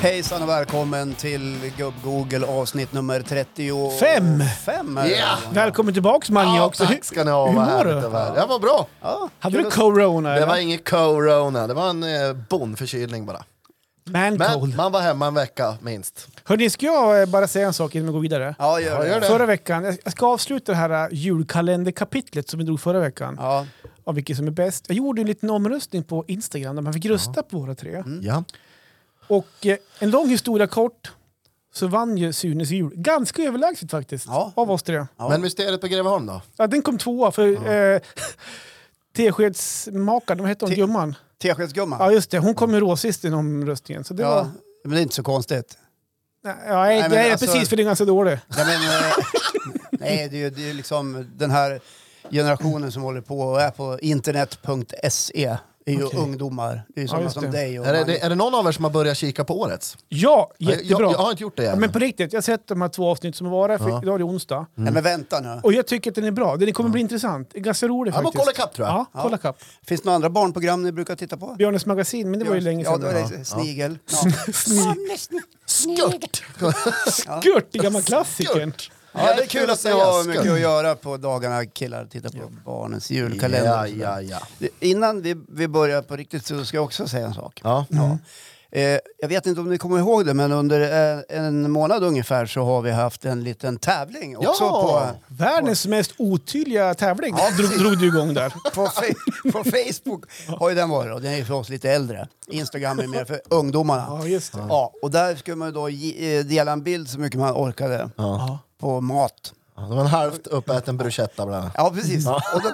Hejsan och välkommen till Gubb-Google avsnitt nummer 35. Fem. Fem är det. Ja. Välkommen tillbaks Mange Ja, också. tack ska ni ha, hur vad mår härligt du? det var. Jag var bra. Ja, Hade kul du att- corona? Det eller? var ingen corona, det var en eh, bondförkylning bara. Man Men cold. man var hemma en vecka minst. Hörni, ska jag eh, bara säga en sak innan vi går vidare? Ja, gör Ja, det. gör det. Förra veckan, jag jag ska avsluta det här eh, julkalenderkapitlet som vi drog förra veckan. Ja, Av vilket som är bäst. Jag gjorde en liten omröstning på Instagram där man fick rösta på våra tre. Mm. Ja. Och eh, en lång historia kort så vann ju Sunes jul. Ganska överlägset faktiskt. Ja. Av oss tre. Ja. Men mysteriet på Greveholm då? Ja, den kom tvåa för eh, Teskedsmakaren, vad hette hon? Te- Gumman? Teskedsgumman. Ja just det, hon kom ju råsist i omröstningen. Så det Ja, var... men det är inte så konstigt. Nej, ja, nej, men det är alltså- precis för det är ganska dålig. Nej, men, eh, nej det är ju det är liksom den här generationen som håller på och är på internet.se. Är ju Okej. ungdomar. Det är ju Ja, sådana just som det. dig och Är det, är det någon av er som har börjat kika på årets? Ja, Jag, jättebra. jag, jag har inte gjort det Ja, än. men på riktigt, jag har sett de här två avsnitt som har varit, för Ja. idag är det onsdag. Nej, men vänta nu. Och jag tycker att den är bra. Den kommer bli intressant. Ganska rolig Ja, men faktiskt. kolla ikapp tror jag. Ja, kolla kapp. Finns det några andra barnprogram ni brukar titta på? Björnes magasin, men det var ju länge Ja, sedan. då är det Snigel. Ja. Skört! Gurt, det gamla klassikern. Ja, det är kul att ni har mycket att göra på dagarna killar. Titta på barnens julkalender. Ja, ja, ja. Innan vi, vi börjar på riktigt så ska jag också säga en sak. ja. Ja. Eh, jag vet inte om ni kommer ihåg det, men under eh, en månad ungefär så har vi haft en liten tävling också Ja. Världens mest otydliga tävling drog, drog du igång där. på, på, fa- på Facebook. Har ju den varit och den är för oss lite äldre. Instagram är mer för ungdomarna. Ja, just det. Ja, och där skulle man då ge, eh, dela en bild så mycket man orkade Ja. På mat. Ja, Det var en halvt uppäten bruschetta bland annat. Ja, precis. Och, då,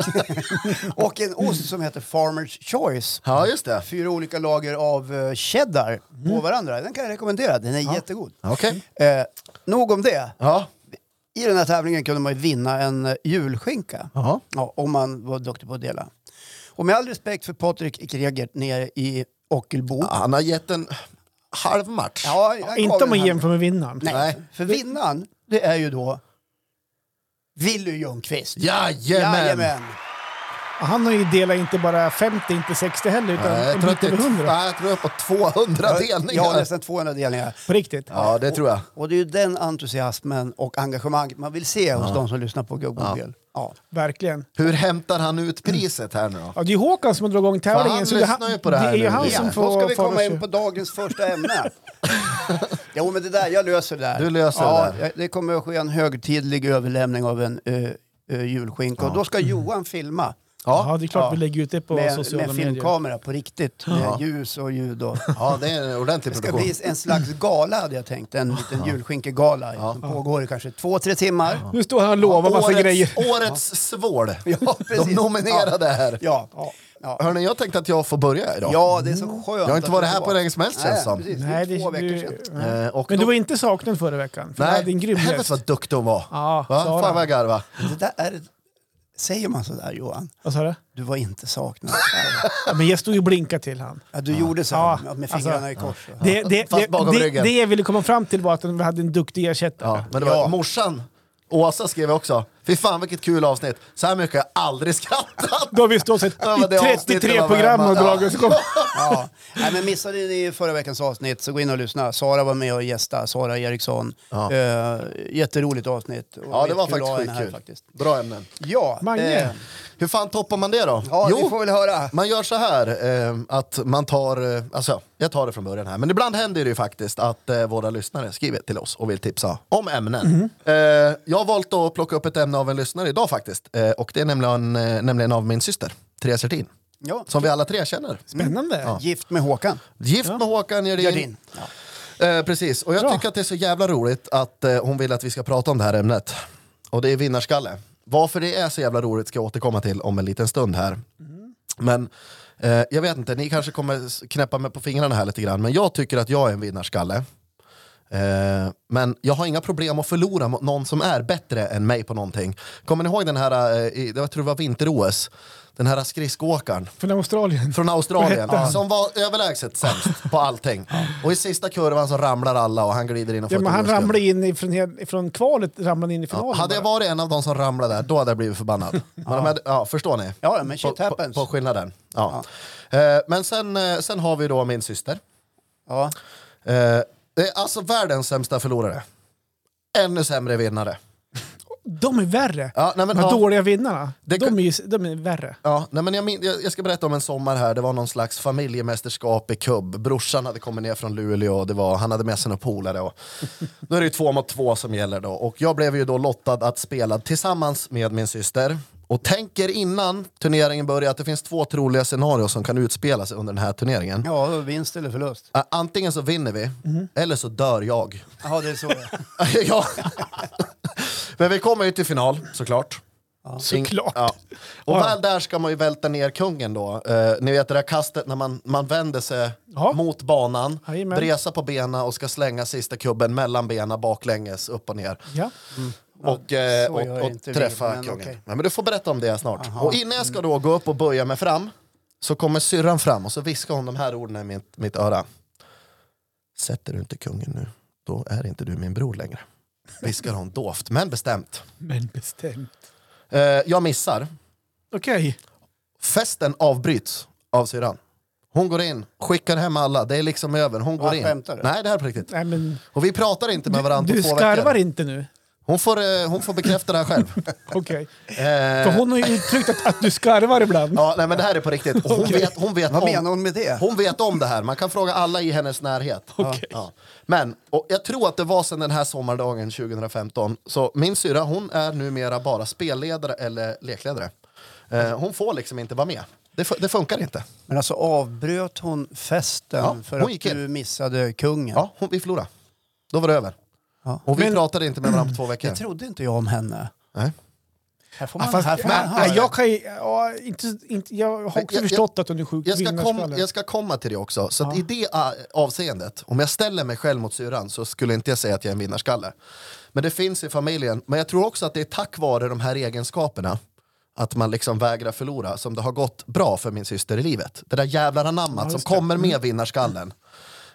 och en ost som heter Farmers Choice. Ja, just det. Fyra olika lager av eh, cheddar på varandra. Den kan jag rekommendera. Den är jättegod. Okej. Eh, nog om det. Ja. I den här tävlingen kunde man ju vinna en eh, julskinka. Jaha. Ja, om man var duktig på att dela. Och med all respekt för Patrik Kregert nere i Ockelbo. Han har gett en halv match. Ja, Inte om man jämför med vinnaren. Nej. för vinnaren, det är ju då Willy Ljungqvist. Jajamän! Jajamän. Han har ju delat inte bara 50, inte 60 heller, utan Nej, jag en tror bit över 100. Nej, jag tror jag är på 200 delningar. Ja, nästan 200 delningar. På riktigt. Ja, det tror jag. Och det är ju den entusiasmen och engagemanget man vill se hos de som lyssnar på Google. Ja. Verkligen. Hur hämtar han ut priset här nu då? Ja, det är Håkan som har dragit igång tävlingen. han så lyssnar ju på det här det är nu. han Ja, som Då får ska vi komma in på dagens första ämne. jo, men det där, jag löser det där. Du löser ja, det där. jag- Det kommer att ske en högtidlig överlämning av en uh, uh, julskinka. Och då ska Johan filma Ja, det är klart Ja. vi lägger ut det på med, sociala med medier. filmkamera på riktigt. Med ljus och ljud. Och. Ja, det är en ordentlig Det ska produktion. bli en slags gala hade jag tänkt. En liten julskinkegala som pågår i kanske två, tre timmar. Nu står han och lovar massa årets, grejer. Årets svål. Ja, precis. De nominerade här. Ja, ja, ja. Hörni, jag tänkte att jag får börja idag. ja, det är så skönt. Jag har inte varit här på länge som helst, Nej, känns som. precis. Det Nej, är två det, veckor du, sedan. Eh, men då- du var inte saknad förra veckan. För grym helvete vad duktig hon var. Ja, Va? Fan vad jag garva. Det där är... Säger man sådär Johan? Vad sa du? Du var inte saknad. Ja, men jag stod ju och blinkade till han. Ja, du gjorde så Ja, med alltså- fingrarna i kors. Det, det, Fast bakom det, ryggen. det jag ville komma fram till var att vi hade en duktig ersättare. Ja, men det var Ja. morsan, Åsa skrev också, fy fan vilket kul avsnitt. Så här mycket har jag aldrig skrattat. Då har vi stått Ja, i avsnittet 33 var program och. Ja. dragit. Ja. Nej, men missade ni förra veckans avsnitt så gå in och lyssna. Sara var med och gästa, Sara Eriksson. Ja. Eh, jätteroligt avsnitt. Och Ja, det var faktiskt skitkul. faktiskt. Bra ämnen. Ja, Mange. eh, Hur fan toppar man det då? ja vi får väl höra. Man gör så här, eh, att man tar, eh, alltså jag tar det från början här, men ibland händer det ju faktiskt att eh, våra lyssnare skriver till oss och vill tipsa om ämnen. Eh, jag har valt att plocka upp ett ämne av en lyssnare idag faktiskt, eh, och det är nämligen, eh, nämligen av min syster, Therese Hjertin, Ja. som vi alla tre känner. Spännande. Gift med Håkan. Gift med Håkan Gerdin. Gardin. Ja. Eh, precis, och jag Bra. tycker att det är så jävla roligt att eh, hon vill att vi ska prata om det här ämnet. Och det är vinnarskalle. Varför det är så jävla roligt ska jag återkomma till om en liten stund här. Men eh, jag vet inte, ni kanske kommer knäppa mig på fingrarna här lite grann, men jag tycker att jag är en vinnarskalle. Eh, men jag har inga problem att förlora mot någon som är bättre än mig på någonting. Kommer ni ihåg den här, eh, i, jag tror det var vinter-OS, den här skridskoåkaren? Från Australien. Från Australien, som var överlägset sämst på allting. Och i sista kurvan så ramlar alla och han glider in och får Ja, men han ramlade in ifrån, hel- från kvalet, ramlade in i finalen. Ja, hade jag varit en av de som ramlade där, då hade jag blivit förbannad. Men hade, ja, förstår ni? Ja, men shit på, på, happens. på skillnaden. Ja. Eh, men sen, sen har vi då min syster. Ja. Eh, det är alltså världens sämsta förlorare. Ännu sämre vinnare. De är värre. Ja, nej, men, De ja, dåliga vinnarna. Det de, är, ju- de är värre. ja, nej, men jag, min, jag, jag ska berätta om en sommar här, det var någon slags familjemästerskap i kubb. Brorsan hade kommit ner från Luleå och det var, han hade med sig några polare. Och, då är det ju två mot två som gäller då. Och jag blev ju då lottad att spela tillsammans med min syster. Och tänker innan turneringen börjar att det finns två troliga scenarier som kan utspela sig under den här turneringen. Ja, vinst eller förlust. Ä, Antingen så vinner vi, eller så dör jag. Ja, det är så ja. Men vi kommer ju till final, såklart. Såklart. Ja. Och Ja. väl där ska man ju välta ner kungen då. Eh, ni vet det där kastet när man, man vänder sig Ja. mot banan, Jajamän. bresa på benen och ska slänga sista kubben mellan benen baklänges upp och ner. Ja. Och eh, och, gör och inte vi, träffa men kungen. okej. Ja, men du får berätta om det snart. Och innan jag ska då gå upp och böja mig fram så kommer syrran fram och så viskar hon de här orden i mitt, mitt öra. Sätter du inte kungen nu, då är inte du min bror längre. Viskar hon dovt, men bestämt. Men bestämt. Eh, jag missar. Okej. Festen avbryts av syrran. Hon går in, skickar hem alla, det är liksom över. Hon går Ja, in. du? Nej, det här är på riktigt. Nej, men Och vi pratar inte med varandra du på två skarvar veckor. inte nu. Hon får, eh, hon får bekräfta det här själv. Okej. Eh, För hon har ju uttryckt att, att du skarvar ibland. ja, nej, men det här är på riktigt. Och hon, vet, hon, vet Vad om, menar hon med det? hon vet om det här, man kan fråga alla i hennes närhet. Okej. Ja. Men och jag tror att det var sedan den här sommardagen 2015, så min syra hon är numera bara spelledare eller lekledare. Eh, hon får liksom inte vara med. Det, det funkar inte. Men alltså avbröt hon festen Ja, för hon att du missade kungen? Ja, hon, vi förlorade. Då var det över. Ja. Och vi Men- pratade inte med varandra på två veckor. Det trodde inte jag om henne. Nej. Här får Ja, man, fast, här får man men, höra. jag, kan ju, ja, inte, inte, jag har också jag- förstått att hon är sjuk Jag ska, kom, jag ska komma till det också. Så att i det ah, avseendet, om jag ställer mig själv mot syrran så skulle inte jag säga att jag är en vinnarskalle. Men det finns i familjen. Men jag tror också att det är tack vare de här egenskaperna att man liksom vägrar förlora som det har gått bra för min syster i livet. Det där jävlar anammat som just det. kommer med vinnarskallen.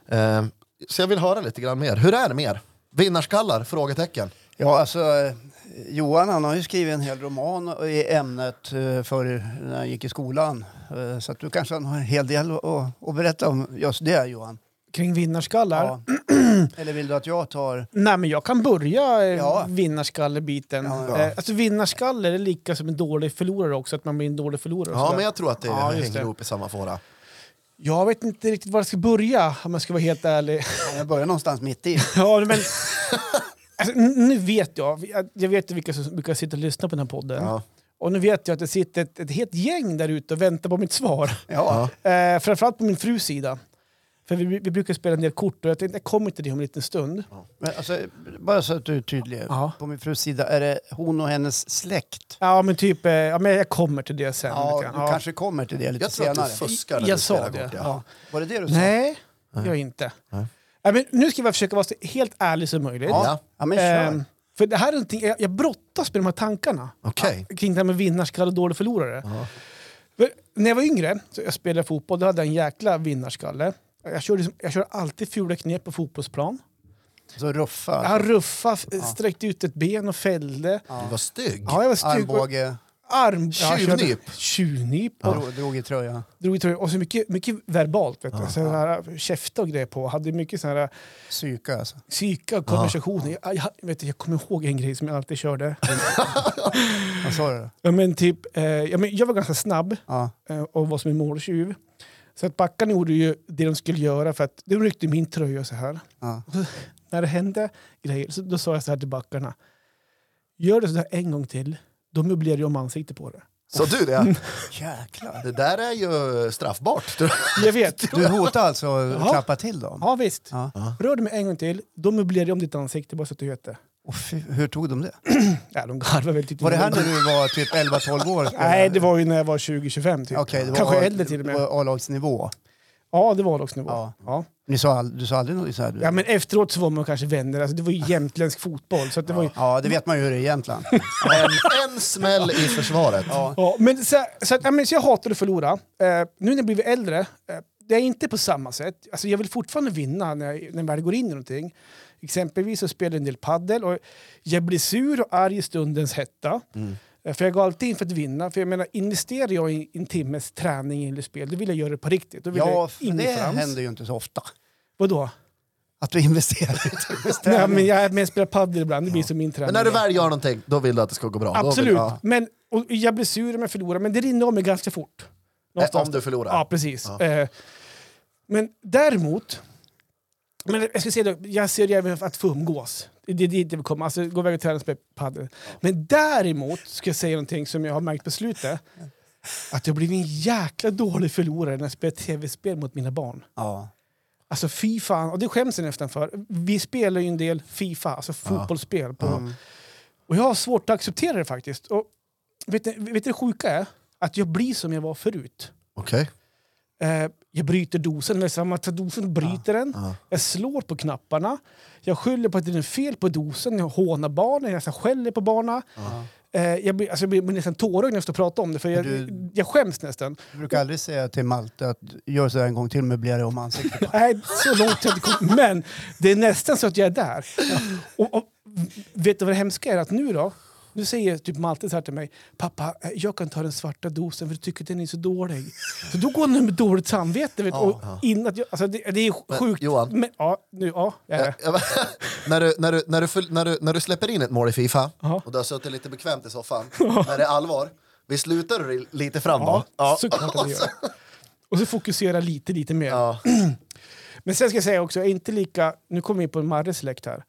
Eh, så jag vill höra lite grann mer. Hur är det med er? Vinnarskallar? Frågetecken. Ja, alltså, Johan han har ju skrivit en hel roman i ämnet eh, för när han gick i skolan. Eh, Så att du kanske har en hel del att, att berätta om just det, Johan. Kring vinnarskallar? Ja. Eller vill du att jag tar... Nej, men jag kan börja eh, Ja. vinnarskallebiten. Ja, ja. Alltså vinnarskalle är lika som en dålig förlorare också, att man blir en dålig förlorare. Ja, men jag tror att det Ja, hänger det. ihop i samma fåra. Jag vet inte riktigt var jag ska börja om jag ska vara helt ärlig. Jag börjar någonstans mitt i. ja, men, alltså, nu vet jag, jag- jag vet vilka som brukar sitta och lyssna på den här podden. Ja. Och nu vet jag att det sitter ett, ett helt gäng där ute och väntar på mitt svar. Ja. Eh, framförallt på min frus sida. För vi, vi brukar spela en del kort och jag tänkte jag kommer till det om en liten stund. Men alltså, bara så att du är tydlig. Ja. På min frus sida är det hon och hennes släkt. Ja, men typ, eh, ja, men jag kommer till det sen. Ja, lite du grann. kanske kommer till det lite Jag tror senare. att du fuskar när Jag du sa spelar det. kort. Ja. Ja. Var det det du sa? Nej, jag inte. Nej. Nej, men nu ska jag försöka vara så helt ärlig som möjligt. Ja, Ja. ja men kör. Ehm, för det här är någonting, jag, jag brottas med de här tankarna Okej. kring det här med vinnarskalle och dålig förlorare. För när jag var yngre, så jag spelade fotboll, då hade jag en jäkla vinnarskalle. Jag körde, liksom- jag körde alltid fula knep på fotbollsplan. Så ruffa. Jag ruffade, f- sträckte ut ett ben och fällde. Du var stygg. Ja, jag var stygg. Armbåge, Arm, ja, jag körde- Tjuvnyp. Tjuvnyp. Och, drog, drog i tröja. drog i tröjan. och så mycket, mycket verbalt. Vet du. Så här, käfta och grejer på. Hade mycket så här Psyka alltså. psyka och konversationer. Jag, jag, vet, du, jag kommer ihåg en grej som jag alltid körde. Vad sa du? Ja, men typ, eh, ja, men jag var ganska snabb Ja. eh, och var som en måltjuv. Så att backarna gjorde ju det de skulle göra för att de ryckte min tröja så här. Ja. Så, när det hände grejer så då sa jag så här till backarna. Gör det så där en gång till, då möblerar jag om ansiktet på det. Så du det? Jäklar. Det där är ju straffbart. Jag vet. Du hotar alltså att klappa till dem? Ja visst. Ja. Rör det mig en gång till, då möblerar jag om ditt ansikte bara så att du vet det. Och fy, hur tog de det? Ja, de garvar väl. tyckte Var det här när du var typ 11-12 år? Nej, det var ju när jag var 20-25 typ. Okej, det var Kanske äldre till och det med. var A-lagsnivå. Ja, det var lagsnivå. Ja. Ja. Ni sa all, du sa aldrig något så här? Du. Ja, men efteråt så var man kanske vänner. Alltså, det var ju jämtländsk fotboll. Så att det var ju... ja, det vet man ju hur det är i Jämtland. En, en smäll i försvaret. Ja. ja, men så, så, att, ja, men så jag hatar att förlora. Eh, nu när jag blivit äldre, eh, det är inte på samma sätt. Alltså, jag vill fortfarande vinna när jag, när jag väl går in i någonting. Exempelvis så spelar jag en del paddel och jag blir sur och arg i stundens hetta. Eh, För jag går alltid in för att vinna. För jag menar, investerar jag i en timmes träning eller spel, då vill jag göra det på riktigt. Då vill Ja, jag det frans. händer ju inte så ofta. Vadå? Att du investerar i Nej, men jag med och spelar padel ibland, det blir som min träning. Men när du väl gör någonting, då vill du att det ska gå bra. Då vill- Absolut, ja. men och jag blir sur om jag förlorar, men det rinner av mig ganska fort. Någonstans Om du förlorar. Ja, precis. Ja. Eh, men däremot, men jag ska säga det, jag ser det även att få umgås. Det är dit jag vill komma, alltså gå iväg och träna och spela padel. Men däremot ska jag säga någonting som jag har märkt på slutet. Att jag blivit en jäkla dålig förlorare när jag spelar tv-spel mot mina barn. Ja. Alltså fy fan, och det skäms jag nästan för. Vi spelar ju en del Fifa, alltså fotbollsspel. På, Mm. Och jag har svårt att acceptera det faktiskt. Och vet ni vet ni det sjuka är? Att jag blir som jag var förut. Okej. Eh, jag bryter dosen, eller tar dosen bryter den. Ja. Jag slår på knapparna. Jag skyller på att det är fel på dosen. Jag hånar barnen, jag skäller på barnen. Eh, jag, blir, alltså jag blir nästan tårögd när jag står och pratar om det, för jag, Du- jag skäms nästan. Jag brukar aldrig säga till Malte att gör så en gång till möblera om ansiktet. Nej, så långt har jag inte kommit. Men det är nästan så att jag är där. Och, och, vet du vad det hemska är? Att nu då, nu säger typ Malte så här till mig. Pappa, eh, jag kan ta den svarta dosen för du tycker den är så dålig. Så då går han med dåligt samvete. Vet, och in att jag, alltså det, det är sjukt. Johan. Men, ja, nu, ja, när, du, när, du, när, du, full- när, du, när du släpper in ett mål i Fifa Ja. och du har suttit lite bekvämt i soffan, när det är allvar, vi slutar du lite fram då? Ja, såklart att det gör. Och så fokusera lite, lite mer. Ja. Men sen ska jag säga också, jag är inte lika, nu kommer vi in på Marres släkt här.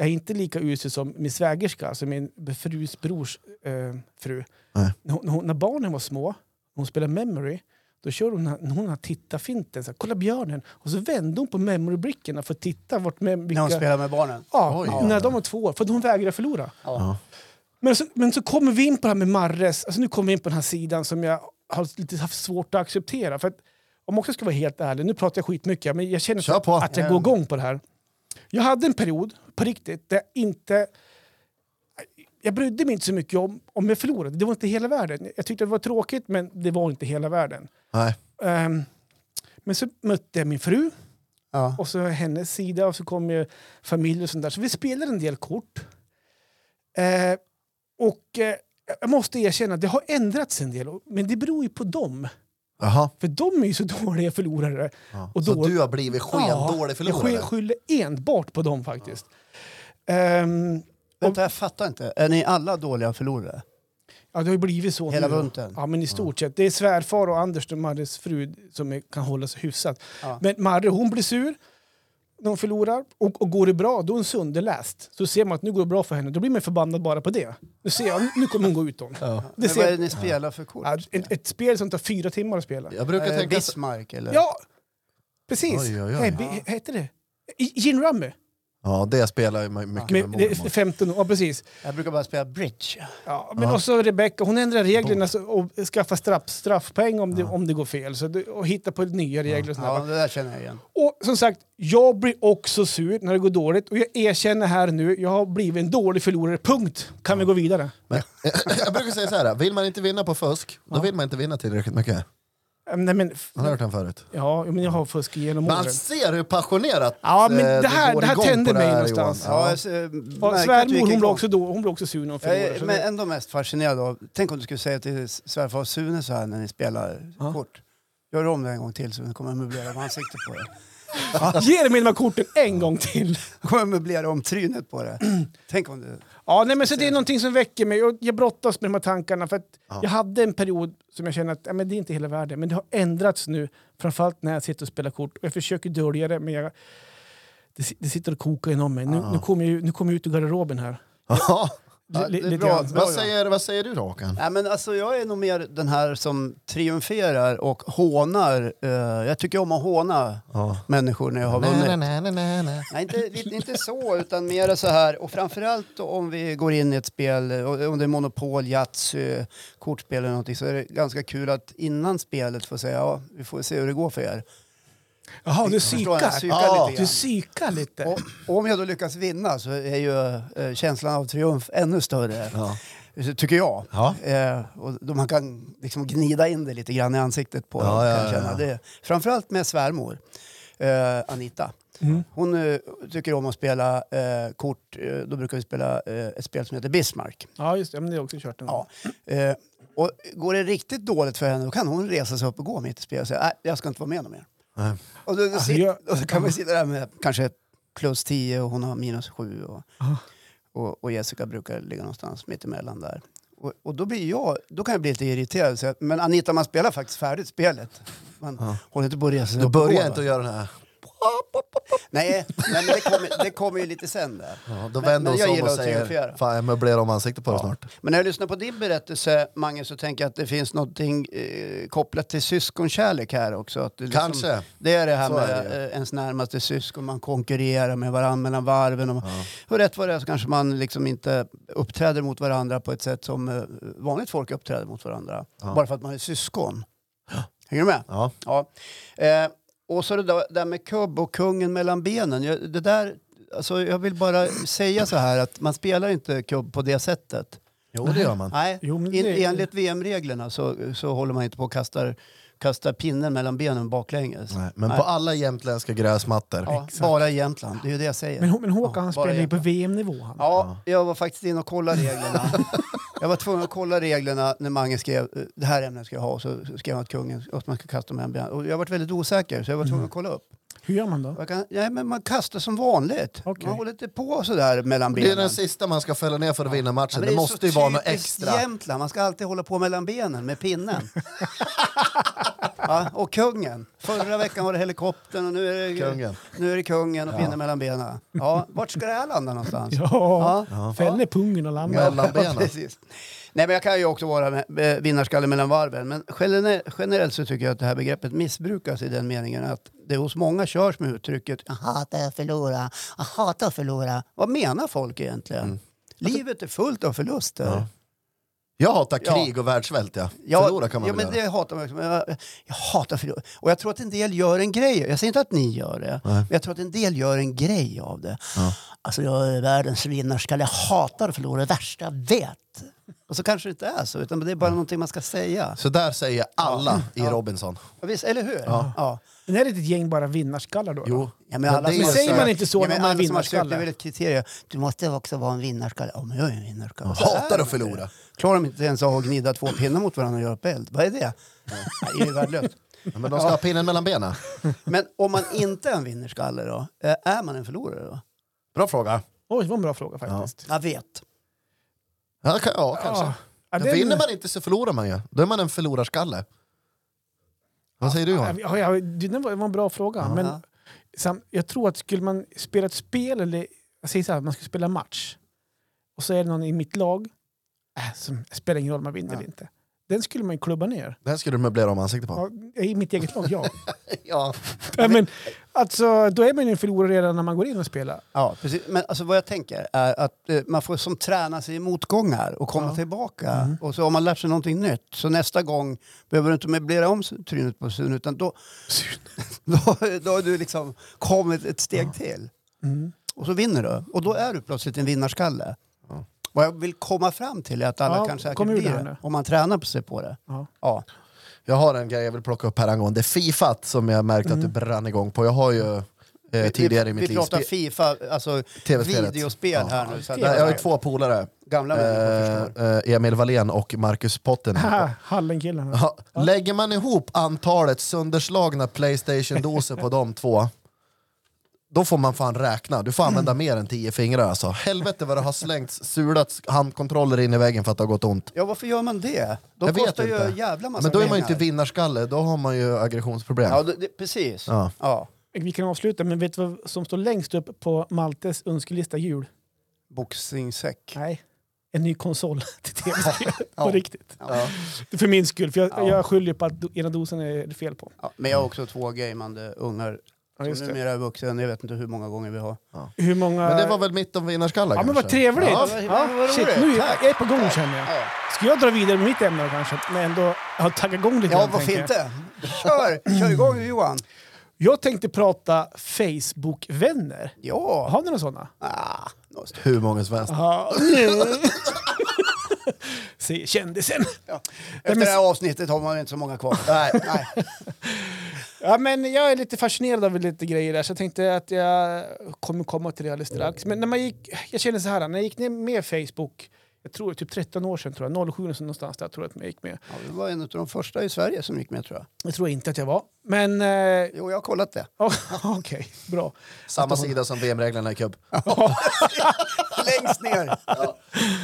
Jag är inte lika usel som min svägerska, alltså min frus brors eh, fru. Nej. När, hon, när hon- när barnen var små, hon spelade memory, då körde hon, när hon har tittarfinten, så här, kolla björnen, och så vände hon på memorybrickorna för att titta vart mem- vilka... När hon spelar med barnen. Ja, Oj. när de var två år, för att hon vägrade förlora. Ja. Men så, men så kommer vi in på det här med Marres, alltså nu kommer vi in på den här sidan som jag har lite haft svårt att acceptera. För att, om jag också ska vara helt ärlig, nu pratar jag skitmycket, men jag känner att jag går igång på det här. Jag hade en period, på riktigt, där jag inte... Jag brydde mig inte så mycket om om jag förlorade. Det var inte hela världen. Jag tyckte det var tråkigt, men det var inte hela världen. Nej. Ehm, men så mötte jag min fru, Ja. och så hennes sida och så kom ju familj och sånt där. Så vi spelade en del kort. Eh, och eh, jag måste erkänna att det har ändrats en del. Men det beror ju på dem. Jaha. För de är ju så dåliga förlorare. Ja. Och Så då- du har blivit skendålig Jag förlorare? sky- skyller enbart på dem faktiskt. Ehm, Vänta, jag fattar inte. Är ni alla dåliga förlorare? ja, det har ju blivit så Hela bunten? Ja, men i stort sett. Det är svärfar och Anders, de Marres fru, som är, kan hålla sig hyfsat. Ja. Men Marre, hon blir sur när hon förlorar. Och, och går det bra, då är hon sönderläst. Så ser man att nu går det bra för henne, då blir man förbannad bara på det. Nu ser jag, nu kommer hon gå ut då. Det Men vad är ser, det ni spelar för kort? ja, ett, ett spel som tar fyra timmar att spela. Jag brukar Eh, tänka... Bismarck eller? Ja, precis. Oj, oj, oj. Nej, bi- heter det? Gin Rummy. Ja, det spelar jag mycket med, mormor. 15 år, ja, precis. Jag brukar bara spela bridge. Ja, men också Rebecca, hon ändrar reglerna så, och skaffar straff, straffpoäng om det, om det går fel. Så det, och hittar på nya regler och sånt där. Ja, det där känner jag igen. Och som sagt, jag blir också sur när det går dåligt. Och jag erkänner här nu, jag har blivit en dålig förlorare. Punkt. Kan vi gå vidare? Men, jag brukar säga så här, vill man inte vinna på fusk, då vill man inte vinna tillräckligt mycket. Ähm, Nej, men, f- Har hört den förut? ja, men jag har fuskat genom åren. Man ser hur passionerat Ja, men eh, det här- går det här tände det mig någonstans. Ja, Ja. jag, svärmor hon blev, också då, hon blev också sur när hon Jag förlorade. så men det- ändå mest fascinerad av, tänk om du skulle säga till svärfar Sune så här när ni spelar Ja. kort. Gör om det en gång till så kommer möblera om ansiktet på det. Ge de här korten en gång till! Jag kommer möblera om trynet på det. Tänk om du... Ja, nej, men så det är någonting som väcker mig. Och jag brottas med de här tankarna. För att Jag hade en period som jag kände att ja, men det är inte hela världen. Men det har ändrats nu. Framförallt när jag sitter och spelar kort. Och jag försöker dölja det, men jag, det, det sitter och kokar inom mig. Nu, nu kommer jag, nu kommer jag ut ur garderoben här. Ja. Ja, bra. Bra, Vad, säger, vad säger du då Håkan? Nej, men alltså, jag är nog mer den här som triumferar och hånar. Eh, jag tycker om att håna Ja. människor när jag har vunnit. nej, nej, nej, nej, nej. Nej, inte, inte så, utan mer så här. Och framförallt om vi går in i ett spel, om det är Monopol, Yatzy, kortspel eller någonting, så är det ganska kul att innan spelet få säga ja, vi får se hur det går för er. Jaha, du psykar. Ja. Du psykar lite. Och, och om jag då lyckas vinna så är ju eh, känslan av triumf ännu större, Ja. tycker jag. Ja. Eh, och då man kan liksom gnida in det lite grann i ansiktet på Ja, ja, ja. Det, framförallt med svärmor, eh, Anita. Mm. Hon eh, tycker om att spela eh, kort. Eh, då brukar vi spela eh, ett spel som heter Bismarck. Ja, just det. Ja, Men det har också kört en gång. Ja. Eh, och går det riktigt dåligt för henne då kan hon resa sig upp och gå mitt i spelet och säga nej, jag ska inte vara med mer. Nej. Och då, då, Alltså, sit- jag- och så kan vi sitta där med kanske plus 10 och hon har minus 7. Och, och, och Jessica brukar ligga någonstans mitt emellan där. Och, och då, blir jag, då kan jag bli lite irriterad. Så att, men Anita, man spelar faktiskt färdigt spelet. Man Ja. håller inte på att resa sig Du börjar inte att göra den här... Nej, nej men det kommer, det kommer ju lite sen där. Ja, då vänder sig om och säger. Fan jag möblerar om ansiktet på Ja. snart. Men när jag lyssnar på din berättelse, Mange, så tänker jag att det finns något eh, kopplat till syskonkärlek här också. Att det liksom- Kanske. Det är det här Så med det eh, ens närmaste syskon, man konkurrerar med varandra mellan varven. Och, och rätt vad det är så kanske man liksom inte uppträder mot varandra på ett sätt som eh, vanligt folk uppträder mot varandra. Ja. Bara för att man är syskon. Hänger du med? Ja. Ja. Eh, och så det där, där med kubb och kungen mellan benen. Jag, det där, alltså jag vill bara säga så här att man spelar inte kubb på det sättet. Jo det gör man. Nej, Jo, det- enligt VM-reglerna så, så håller man inte på och kastar, kastar pinnen mellan benen baklänges. Nej, men Nej. på alla jämtländska gräsmattor. Ja, Exakt. bara i Jämtland, det är ju det jag säger. Men, men Håkan Ja, spelar ju på. VM-nivå. Han. Ja, jag var faktiskt inne och kollade reglerna. jag var tvungen att kolla reglerna när Mange skrev eh, det här ämnet ska jag ha. Så skrev han att kungen att man ska kasta med en ben. Och jag var väldigt osäker så jag var tvungen att kolla upp. Hur gör man då? Jag kan, ja, men man kastar som vanligt. Okej. Man håller inte på sådär mellan Det benen. är den sista man ska fälla ner för att vinna Ja, matchen. men det är måste ju vara något extra. Jämtland. Man ska alltid hålla på mellan benen med pinnen. ja, och kungen. Förra veckan var det helikoptern och nu är det Kungen. Nu är det kungen och pinnen mellan benen. Ja, vart ska det här landa någonstans? Ja, Ja. fäll ner pungen och landa. Mellan Ja, benen. Nej, men jag kan ju också vara vinnarskalle mellan varven. Men generellt, så tycker jag att det här begreppet missbrukas i den meningen att det hos många körs med uttrycket jag hatar att förlora, jag hatar att förlora. Vad menar folk egentligen? Mm. Livet är fullt av förluster. Ja. Jag hatar Ja. krig och världssvält ja. Ja, Förlora kan man ja, men göra. det hatar man också. Jag, jag hatar förlora. Och jag tror att en del gör en grej. Jag säger inte att ni gör det. Nej. Men jag tror att en del gör en grej av det. Ja. Alltså jag är världens vinnarskalle. Jag hatar att förlora. Det värsta jag vet. Och så kanske det inte är så. Utan det är bara någonting man ska säga. Så där säger alla i Ja. Robinson. Ja, visst, eller hur? Ja. ja. Men är det ett gäng bara vinnarskallar då? Jo. Ja, Men alla det som Säger man inte så ja, när men man är vinnarskalle? Det är väl ett kriterium. Du måste också vara en vinnarskalle. Ja, men jag är en vinnarskalle. Ja, hatar att förlora. Klarar de inte ens av att gnida två pinnar mot varandra och göra upp eld? Vad är det? Nej, det är ju värdelöst. Ja, Men de ska ha pinnen mellan benen. Men om man inte är en vinnarskalle då? Eh, Är man en förlorare då? Bra fråga. Oj, det var en bra fråga faktiskt. Jag vet. Ja, ka- ja kanske. Ja. Den- vinner man inte så förlorar man ju. Då är man en förlorarskalle. Vad säger du Johan? Ja, ja, det var det en bra fråga. Ja. Men sam, jag tror att skulle man spela ett spel, eller jag säger så här, man ska spela match och så är det någon i mitt lag, äh, som spelar ingen roll om man vinner eller inte. Den skulle man ju klubba ner. Den skulle du möblera om ansiktet på. Ja, I mitt eget lag, ja. Ja. ja men, alltså, då är man ju en förlorare redan när man går in och spelar. Ja, precis. Men alltså, vad jag tänker är att eh, man får som träna sig i motgångar och komma Ja. tillbaka. Mm. Och så har man lärt sig någonting nytt. Så nästa gång behöver du inte möblera om trynet på sun utan då, då, då har du liksom kommit ett steg till. Mm. Och så vinner du. Och då är du plötsligt en vinnarskalle. Vad jag vill komma fram till är att alla Ja, kan säkert bli det. Om man tränar på sig på det. Ja. Ja. Jag har en grej jag vill plocka upp här angående Fifat som jag märkte att du Mm. brann igång på. Jag har ju eh, tidigare vi, i mitt Vi liv pratar spe- Fifa, alltså videospel Ja. här nu. Så jag har ju två polare, Gamla eh, eh, Emil Wallén och Marcus Potten. Hallenkillarna. Ja, lägger man ihop antalet sönderslagna Playstation-doser på de två, då får man fan räkna. Du får använda mer än tio fingrar alltså. Helvete vad det har slängts, sulats handkontroller in i väggen för att det har gått ont. Ja, varför gör man det? De Jag vet kostar ju inte. jävla massa Men då är man ju pengar. inte vinnarskalle, då har man ju aggressionsproblem. Ja, det, det, precis. Ja. Ja. Vi kan avsluta, men vet du vad som står längst upp på Maltes önskelista jul? Boxningssäck. Nej. En ny konsol till tv-spel. Ja. På riktigt. Ja. För min skull, för jag, Ja. jag skyller på att do- ena dosen är det fel på. Ja, men jag har också två gamande ungar Ja, just det. numera är vuxen. Jag vet inte hur många gånger vi har. Hur många... Men det var väl mitt om vinnarskalle Ja men vad kanske? trevligt! Ja, Ja, vad- vad shit, nu Tack. jag är på gång känner jag. Ja, Ska jag dra vidare med mitt ämne då kanske? Men ändå ha taggat igång lite ja grann, varför tänker jag. inte? Kör! Kör igång Johan. Jag tänkte prata Facebook-vänner. Ja. Har ni några sådana? Ah, något. Hur många som helst. Säger kändisen. Ja. Efter det här avsnittet har man inte så många kvar. Nej. Nej. Ja, men jag är lite fascinerad av lite grejer där så jag tänkte att jag kommer komma till det alldeles strax. Men när man gick, jag känner så här, när jag gick ner med Facebook, jag tror typ 13 år sedan, tror jag, 07 någonstans där tror jag att jag gick med. Ja, det var en av de första i Sverige som gick med tror jag. Det tror jag inte att jag var. Men... Eh, Jo, jag har kollat det. ja, Okej, bra. Samma sida som VM-reglerna i kubb. Längst ner.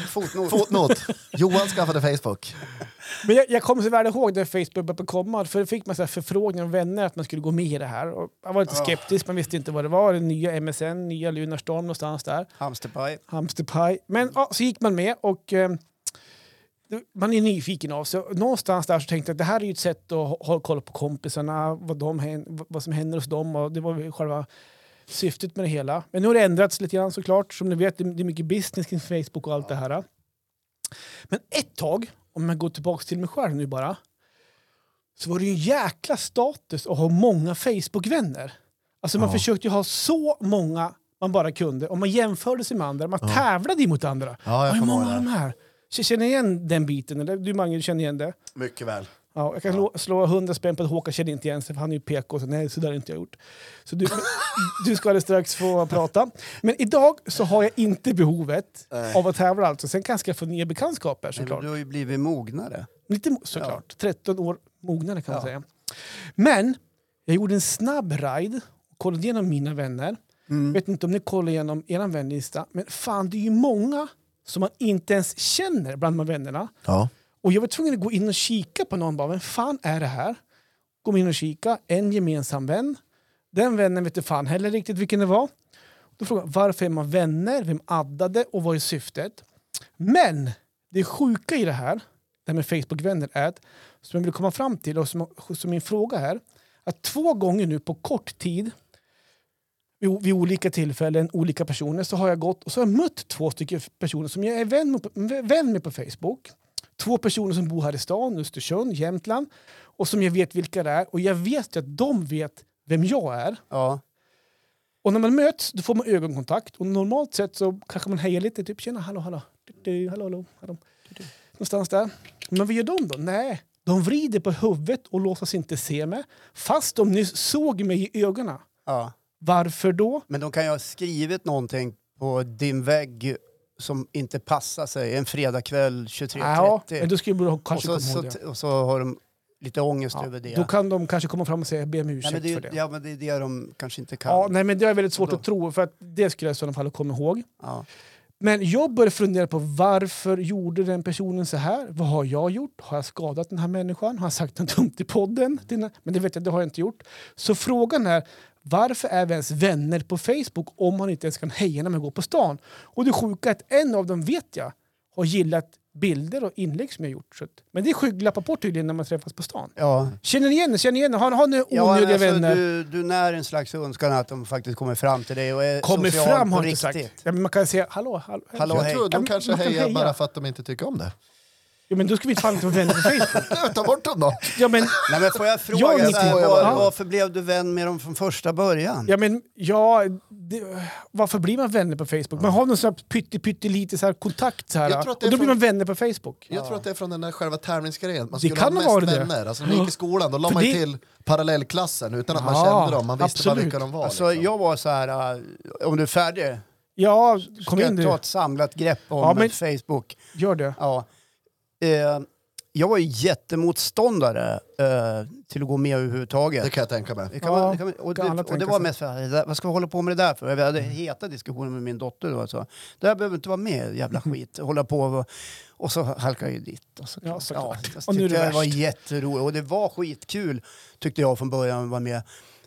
Fotnot. Fotnot. Johan skaffade Facebook. Men jag, jag kommer så väl ihåg när Facebook började komma. För då fick man så här förfrågningar av vänner att man skulle gå med i det här. Och jag var lite skeptisk, man visste inte vad det var. Det nya MSN, nya Lunarstorm någonstans där. Hamsterpaj. Hamsterpaj. Men ja, så gick man med och eh, man är nyfiken av sig. Någonstans där så tänkte jag att det här är ju ett sätt att hå- hålla koll på kompisarna, vad, de, vad som händer hos dem. Och det var själva syftet med det hela. Men nu har det ändrats lite grann såklart. Som ni vet, det är mycket business kring Facebook och allt det här. Men ett tag, om man går tillbaka till mig själv nu bara, så var det ju en jäkla status att ha många Facebook-vänner. Alltså man Ja. försökte ju ha så många man bara kunde. Och man jämförde sig med andra, man tävlade ju mot andra. Ja, jag Hur många av de här? Så Känner ni igen den biten? Eller? Du Mange, du känner igen det? Mycket väl. Ja, jag kan slå, slå 100 spänn på att Håkan känner inte igen sig för han är ju PK. Så nej, så där har inte jag gjort. Så du, du ska alldeles strax få prata. Men idag så har jag inte behovet Nej. av att tävla alltså. Sen kanske jag få nya bekantskaper Men såklart. du har ju blivit mognare. Lite såklart. 13 år mognare kan man Ja. säga. Men jag gjorde en snabb ride och kollade igenom mina vänner. Mm. Vet inte om ni kollar igenom er vänlista, men fan det är ju många som man inte ens känner bland de här vännerna. Ja. Och jag var tvungen att gå in och kika på någon. Bara, Vem fan är det här? Gå in och kika. En gemensam vän. Den vännen vet inte fan heller riktigt vilken det var. Då frågade jag varför är man vänner? Vem addade? Och vad är syftet? Men det sjuka i det här, det här med Facebook-vänner, är att som jag vill komma fram till och som, som min fråga är att två gånger nu på kort tid vid, vid olika tillfällen, olika personer, så har jag gått och så har jag mött två stycken personer som jag är vän med, på- vän med på Facebook. Två personer som bor här i stan, Östersund, Jämtland, och som jag vet vilka det är. Och jag vet att de vet vem jag är. Ja. Och när man möts då får man ögonkontakt. Och normalt sett så kanske man hejar lite, typ tjena, hallå, hallå, du, hallå, hallå, hallå. Någonstans där. Men vad gör de då? Nej, de vrider på huvudet och låtsas inte se mig. Fast de nyss såg mig i ögonen. ja. Varför då? Men de kan ju ha skrivit någonting på din vägg som inte passar sig en fredagkväll 23.30. Ja, men då skulle och, kanske så, komma ihåg så, det. och så har de lite ångest Ja, över det. Då kan de kanske komma fram och säga be om Nej, ursäkt men det, för det. ja, men det är det de kanske inte kan. Ja, nej, men det är väldigt svårt att tro, för att det skulle jag i sådana fall komma ihåg. Ja. Men jag började fundera på varför gjorde den personen så här? Vad har jag gjort? Har jag skadat den här människan? Har jag sagt något dumt i podden? Men det vet jag, det har jag inte gjort. Så frågan är, varför är vi ens vänner på Facebook om man inte ens kan heja när man går på stan? Och det sjuka är att en av dem vet jag har gillat bilder och inlägg som jag gjort. Så men det är skygglappar på tydligen när man träffas på stan. Ja. Känner ni igen det? Känner ni igen det? Har, har ni Ja, onödiga alltså, vänner? du, du när en slags önskan att de faktiskt kommer fram till dig och är Kommer fram har jag inte sagt. Ja, men man kan säga hallå, hallå. Hallå, Jag hej. tror Ja, de kanske hejar heja. bara för att de inte tycker om det. Ja, men då ska vi fan inte vara vänner på Facebook. Ta bort dem då! Ja, men, Nej, men får jag fråga, Jag så här, var, Ja. varför blev du vän med dem från första början? ja, men ja, det, varför blir man vänner på Facebook? Man har någon sån här pytte, pyttelite så här kontakt så här, det och då blir från- man vänner på Facebook. Jag tror att det är från den där själva tävlingsgrejen. Man Det skulle kan ha mest varit det. vänner. Alltså, när man gick i skolan då la man ju det- till parallellklassen utan att man kände dem. Man visste bara vilka de var. Alltså, liksom. jag var så här, äh, om du är färdig, Ja, ska kom in jag du. ta ett samlat grepp om Ja, men- Facebook. Gör det. Ja. Eh, jag var ju jättemotståndare eh, till att gå med överhuvudtaget. Det kan jag tänka mig. Det kan Ja, man, det kan man, och, det, och det var mest för här, vad ska vi hålla på med det där för? Vi hade heta diskussioner med min dotter då. Så. Det här behöver inte vara med, jävla skit. Hålla på och, och så halkar jag ju dit. Och så, Ja, såklart. jag Och nu är det det var jätteroligt. Och det var skitkul tyckte jag från början att vara med.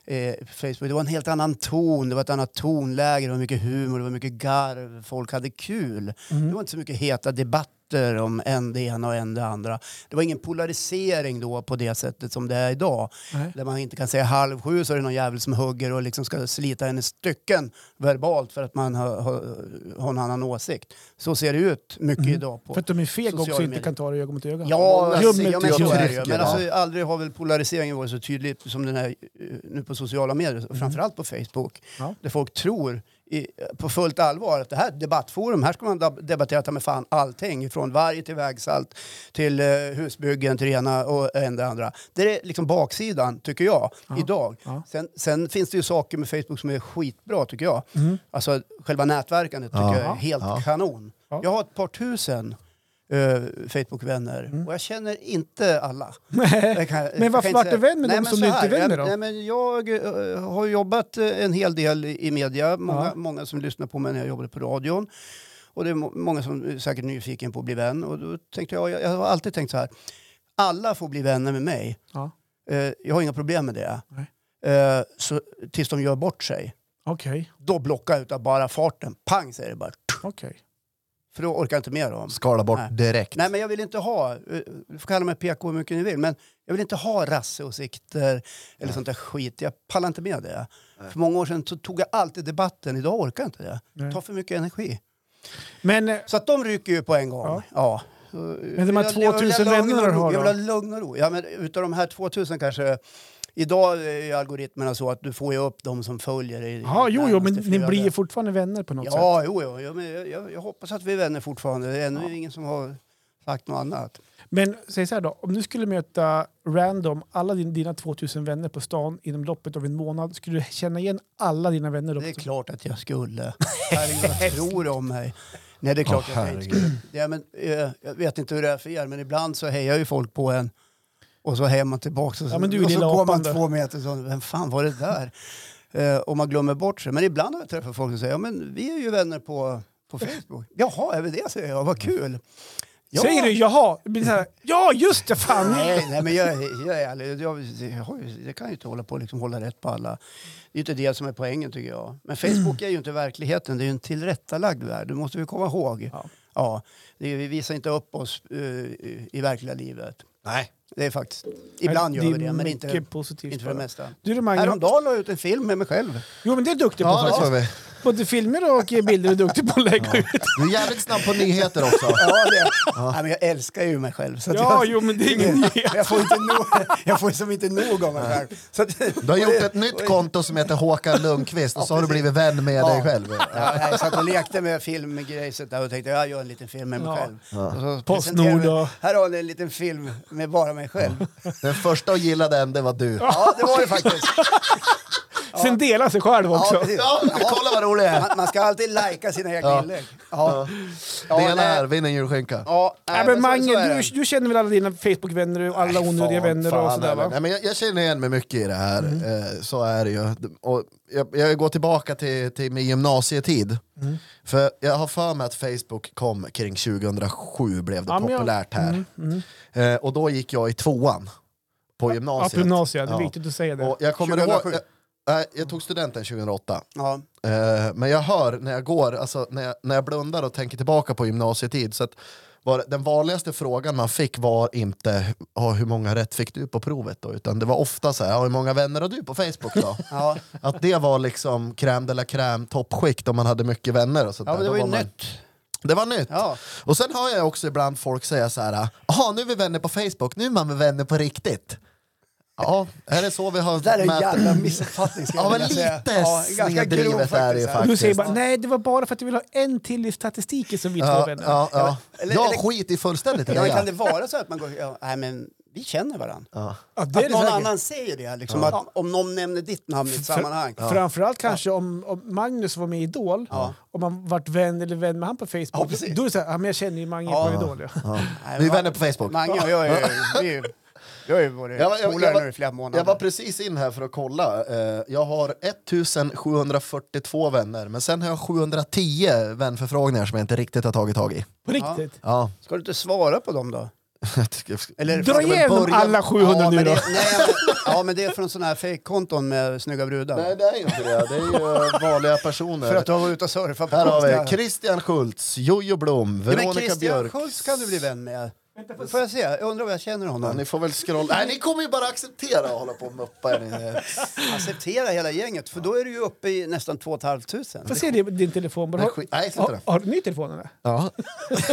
Eh, på Facebook. Det var en helt annan ton, det var ett annat tonläge, det var mycket humor, det var mycket garv, folk hade kul. Mm. Det var inte så mycket heta debatter om en det ena och en det andra. Det var ingen polarisering då på det sättet som det är idag. Nej. Där man inte kan säga halv sju så är det någon jävel som hugger och liksom ska slita en i stycken verbalt för att man har, har, har en annan åsikt. Så ser det ut mycket Mm. idag. På. För att de är feg också och inte kan ta det öga mot öga. Ja, Många ja, men så är det ju. Men alltså, aldrig har väl polariseringen varit så tydlig som den är eh, nu på sociala medier. och Framförallt på Facebook. Ja. Där folk tror i, på fullt allvar att det här är ett debattforum, här ska man debattera ta med fan allting. Från varg till vägsalt till eh, husbyggen till det ena och en det andra. Det är liksom baksidan, tycker jag, Ja. idag. Ja. Sen, sen finns det ju saker med Facebook som är skitbra, tycker jag. Mm. Alltså själva nätverkandet tycker Ja. jag är helt kanon. Ja. Jag har ett par tusen eh, Facebook-vänner. Mm. Och jag känner inte alla. Kan- Men varför vart du vän med Nej, dem som du inte är vän med då? nej, men Jag eh, har jobbat eh, en hel del i media. Många, Ja. många som lyssnar på mig när jag jobbade på radion. Och det är må- många som är säkert nyfiken på att bli vän. Och då tänkte jag, jag, jag har alltid tänkt så här. Alla får bli vänner med mig. Ja. Eh, jag har inga problem med det. Så, tills de gör bort sig. Okej, Då blockar jag utav bara farten. Pang säger det bara. okej. För då orkar jag inte med dem. Skala bort Nej. direkt. Nej, men jag vill inte ha, eh, du får kalla mig PK hur mycket ni vill, men jag vill inte ha rasseåsikter eller sånt där skit. Jag pallar inte med det. För många år sedan så tog jag alltid debatten, idag orkar jag inte det. Nej. Det tar för mycket energi. Men eh, Så att de ryker ju på en gång. Ja. Ja. Men de här Jag- jag vill ha 2000 lugn vännerna du har Jag vill ha lugn och ro. Ja, men utav de här 2000 kanske, idag är algoritmerna så att du får ju upp de som följer dig. ja, jo, jo, men ni blir ju fortfarande vänner på något sätt. Ja, jo, jo. Ja, men jag, jag, jag hoppas att vi är vänner fortfarande. Det är ännu ingen som har sagt något annat. Men säg så här då, om du skulle möta random alla din, dina 2000 vänner på stan inom loppet av en månad, skulle du känna igen alla dina vänner då? Det är klart att jag skulle. Herregud, vad tror om mig? Nej, det är klart att jag inte skulle. Ja, men, eh, jag vet inte hur det är för er, men ibland så hejar ju folk på en och så hejar man tillbaka och så, Ja, men du och så går man två meter så, vem fan var det där? Eh, och man glömmer bort sig. Men ibland har jag träffat folk som säger, ja men vi är ju vänner på, på Facebook. Jaha, är vi det? säger jag, vad kul. Ja. Säger du jaha? Här, ja, just det, fan! Nej, nej men jag, jag är ärlig. Jag, jag, jag kan ju inte hålla på och liksom hålla rätt på alla. Det är inte det som är poängen tycker jag. Men Facebook är ju inte verkligheten, det är ju en tillrättalagd värld. Det måste vi komma ihåg. Ja. Ja. vi visar inte upp oss i, i verkliga livet. Nej. Det är faktiskt, ibland gör vi det, men inte, mycket positivt inte för det bara. mesta. Du då, Mange, Häromdagen la jag ut en film med mig själv. Jo, men det är du duktig på Ja, det faktiskt. vi. Både filmer och bilder är du duktig på att lägga ut. Du är jävligt snabb på nyheter också. Ja, det, Nej, men jag älskar ju mig själv. Så att Ja, jag, jo, men det är ingen nyhet. jag får inte nog, jag får som inte nog av mig själv. Så att, Du har gjort ett nytt konto som heter Håkan Lundqvist och så har du blivit vän med dig själv. Ja, jag satt och lekte med filmgrejset där och tänkte jag gör en liten film med mig Ja. själv. Och så Postnord vi- och- Här har ni en liten film med bara mig själv. Den första att gilla den, det var du. Ja, det var det faktiskt. Sen dela sig själv också. Ja, precis. Ja, kolla vad rolig jag är! Man, man ska alltid lajka sina egna Ja. inlägg. Ja. Det ena nej. vinn en julskinka. Ja, Ja, nej, men så- så Mange, är du, det. du känner väl alla dina Facebook-vänner och alla onödiga Fan, vänner och sådär va? Nej, men jag, jag känner igen mig mycket i det här, eh, så är det ju. Och jag, jag går tillbaka till, till min gymnasietid. För jag har för mig att Facebook kom kring 2007, blev det Ja, men jag- populärt här. Mm, mm. Eh, och då gick jag i tvåan på Ja, gymnasiet. på gymnasiet. Det är Ja. viktigt att säga det. Och jag kommer 2007. ihåg... Jag, nej, jag tog studenten 2008. Ja. Eh, men jag hör när jag går, alltså när jag, när jag blundar och tänker tillbaka på gymnasietid, så att var, den vanligaste frågan man fick var inte "Ja, hur många rätt fick du på provet då, utan det var ofta så här, "Ja, hur många vänner har du på Facebook då? Ja. att det var liksom crème de la crème, toppskikt om man hade mycket vänner och sånt ja, där. det var ju man, nytt. Det var nytt. Ja. Och sen hör jag också ibland folk säga så här, jaha nu är vi vänner på Facebook, nu är man vänner på riktigt. Ja, är det så vi har Det där är en jävla missuppfattning ska Ja, jag men lite Ja, ganska grov snedrivet är det ju faktiskt. Du säger bara, nej det var bara för att du vill ha en till i statistiken som vi två Ja, vänner. ja, ja. Eller- jag eller- skiter fullständigt i Ja, det. men kan Ja. det vara så att man går, ja, nej men vi känner varandra? Ja. Ja, Att någon säkert. annan säger det, liksom, att om någon nämner ditt namn i ett sammanhang. Framförallt kanske om, om Magnus var med i Idol, Ja. om man varit vän eller vän med han på Ja, Facebook, då är det så här, ja, men jag känner ju Mange Ja. på Idol. Ja. Ja. Nej, Vi är vänner på Facebook. Mange och jag är vi är- vi har ju varit Jag jag- jag var- nu i flera månader. Jag var precis in här för att kolla. Eh, Jag har 1742 vänner, men sen har jag 710 vänförfrågningar som jag inte riktigt har tagit tag i. På riktigt. Ja. Ska du inte svara på dem då? Eller Dra igenom börja- alla 700 ja, nu men då. det, nej, men, ja, men det är från sådana här fejkkonton med snygga brudar. Nej det är inte det, det är ju vanliga personer. För att du har varit ute och surfat på Här har vi Christian Schultz, Jojo Blom, Ja, men Veronica Christian Björk. Schultz kan du bli vän med. Får jag se? Jag undrar om jag känner Ja, honom. ni får väl scrolla. Nej, ni kommer ju bara acceptera att hålla på och muppa er. Acceptera hela gänget, för då är du ju uppe i nästan 2 500. Får se din, din telefon. Bara, Nej, har, skit- Nej, har, det. har du ny telefon eller? Ja.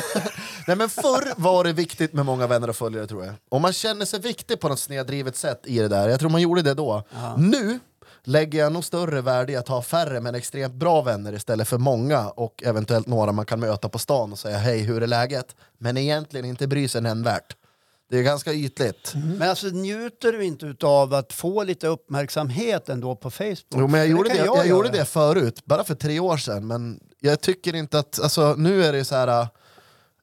Nej men förr var det viktigt med många vänner och följare tror jag. Om man känner sig viktig på något snedrivet sätt i det där, jag tror man gjorde det då. Nu lägger jag nog större värde i att ha färre men extremt bra vänner istället för många och eventuellt några man kan möta på stan och säga hej hur är läget? Men egentligen inte bry sig nämnvärt. Det är ganska ytligt. Men alltså njuter du inte av att få lite uppmärksamhet ändå på Facebook? Jo, men jag gjorde, det, kan jag, gjorde göra. det förut, bara för tre år sedan, men jag tycker inte att, alltså nu är det så här, äh,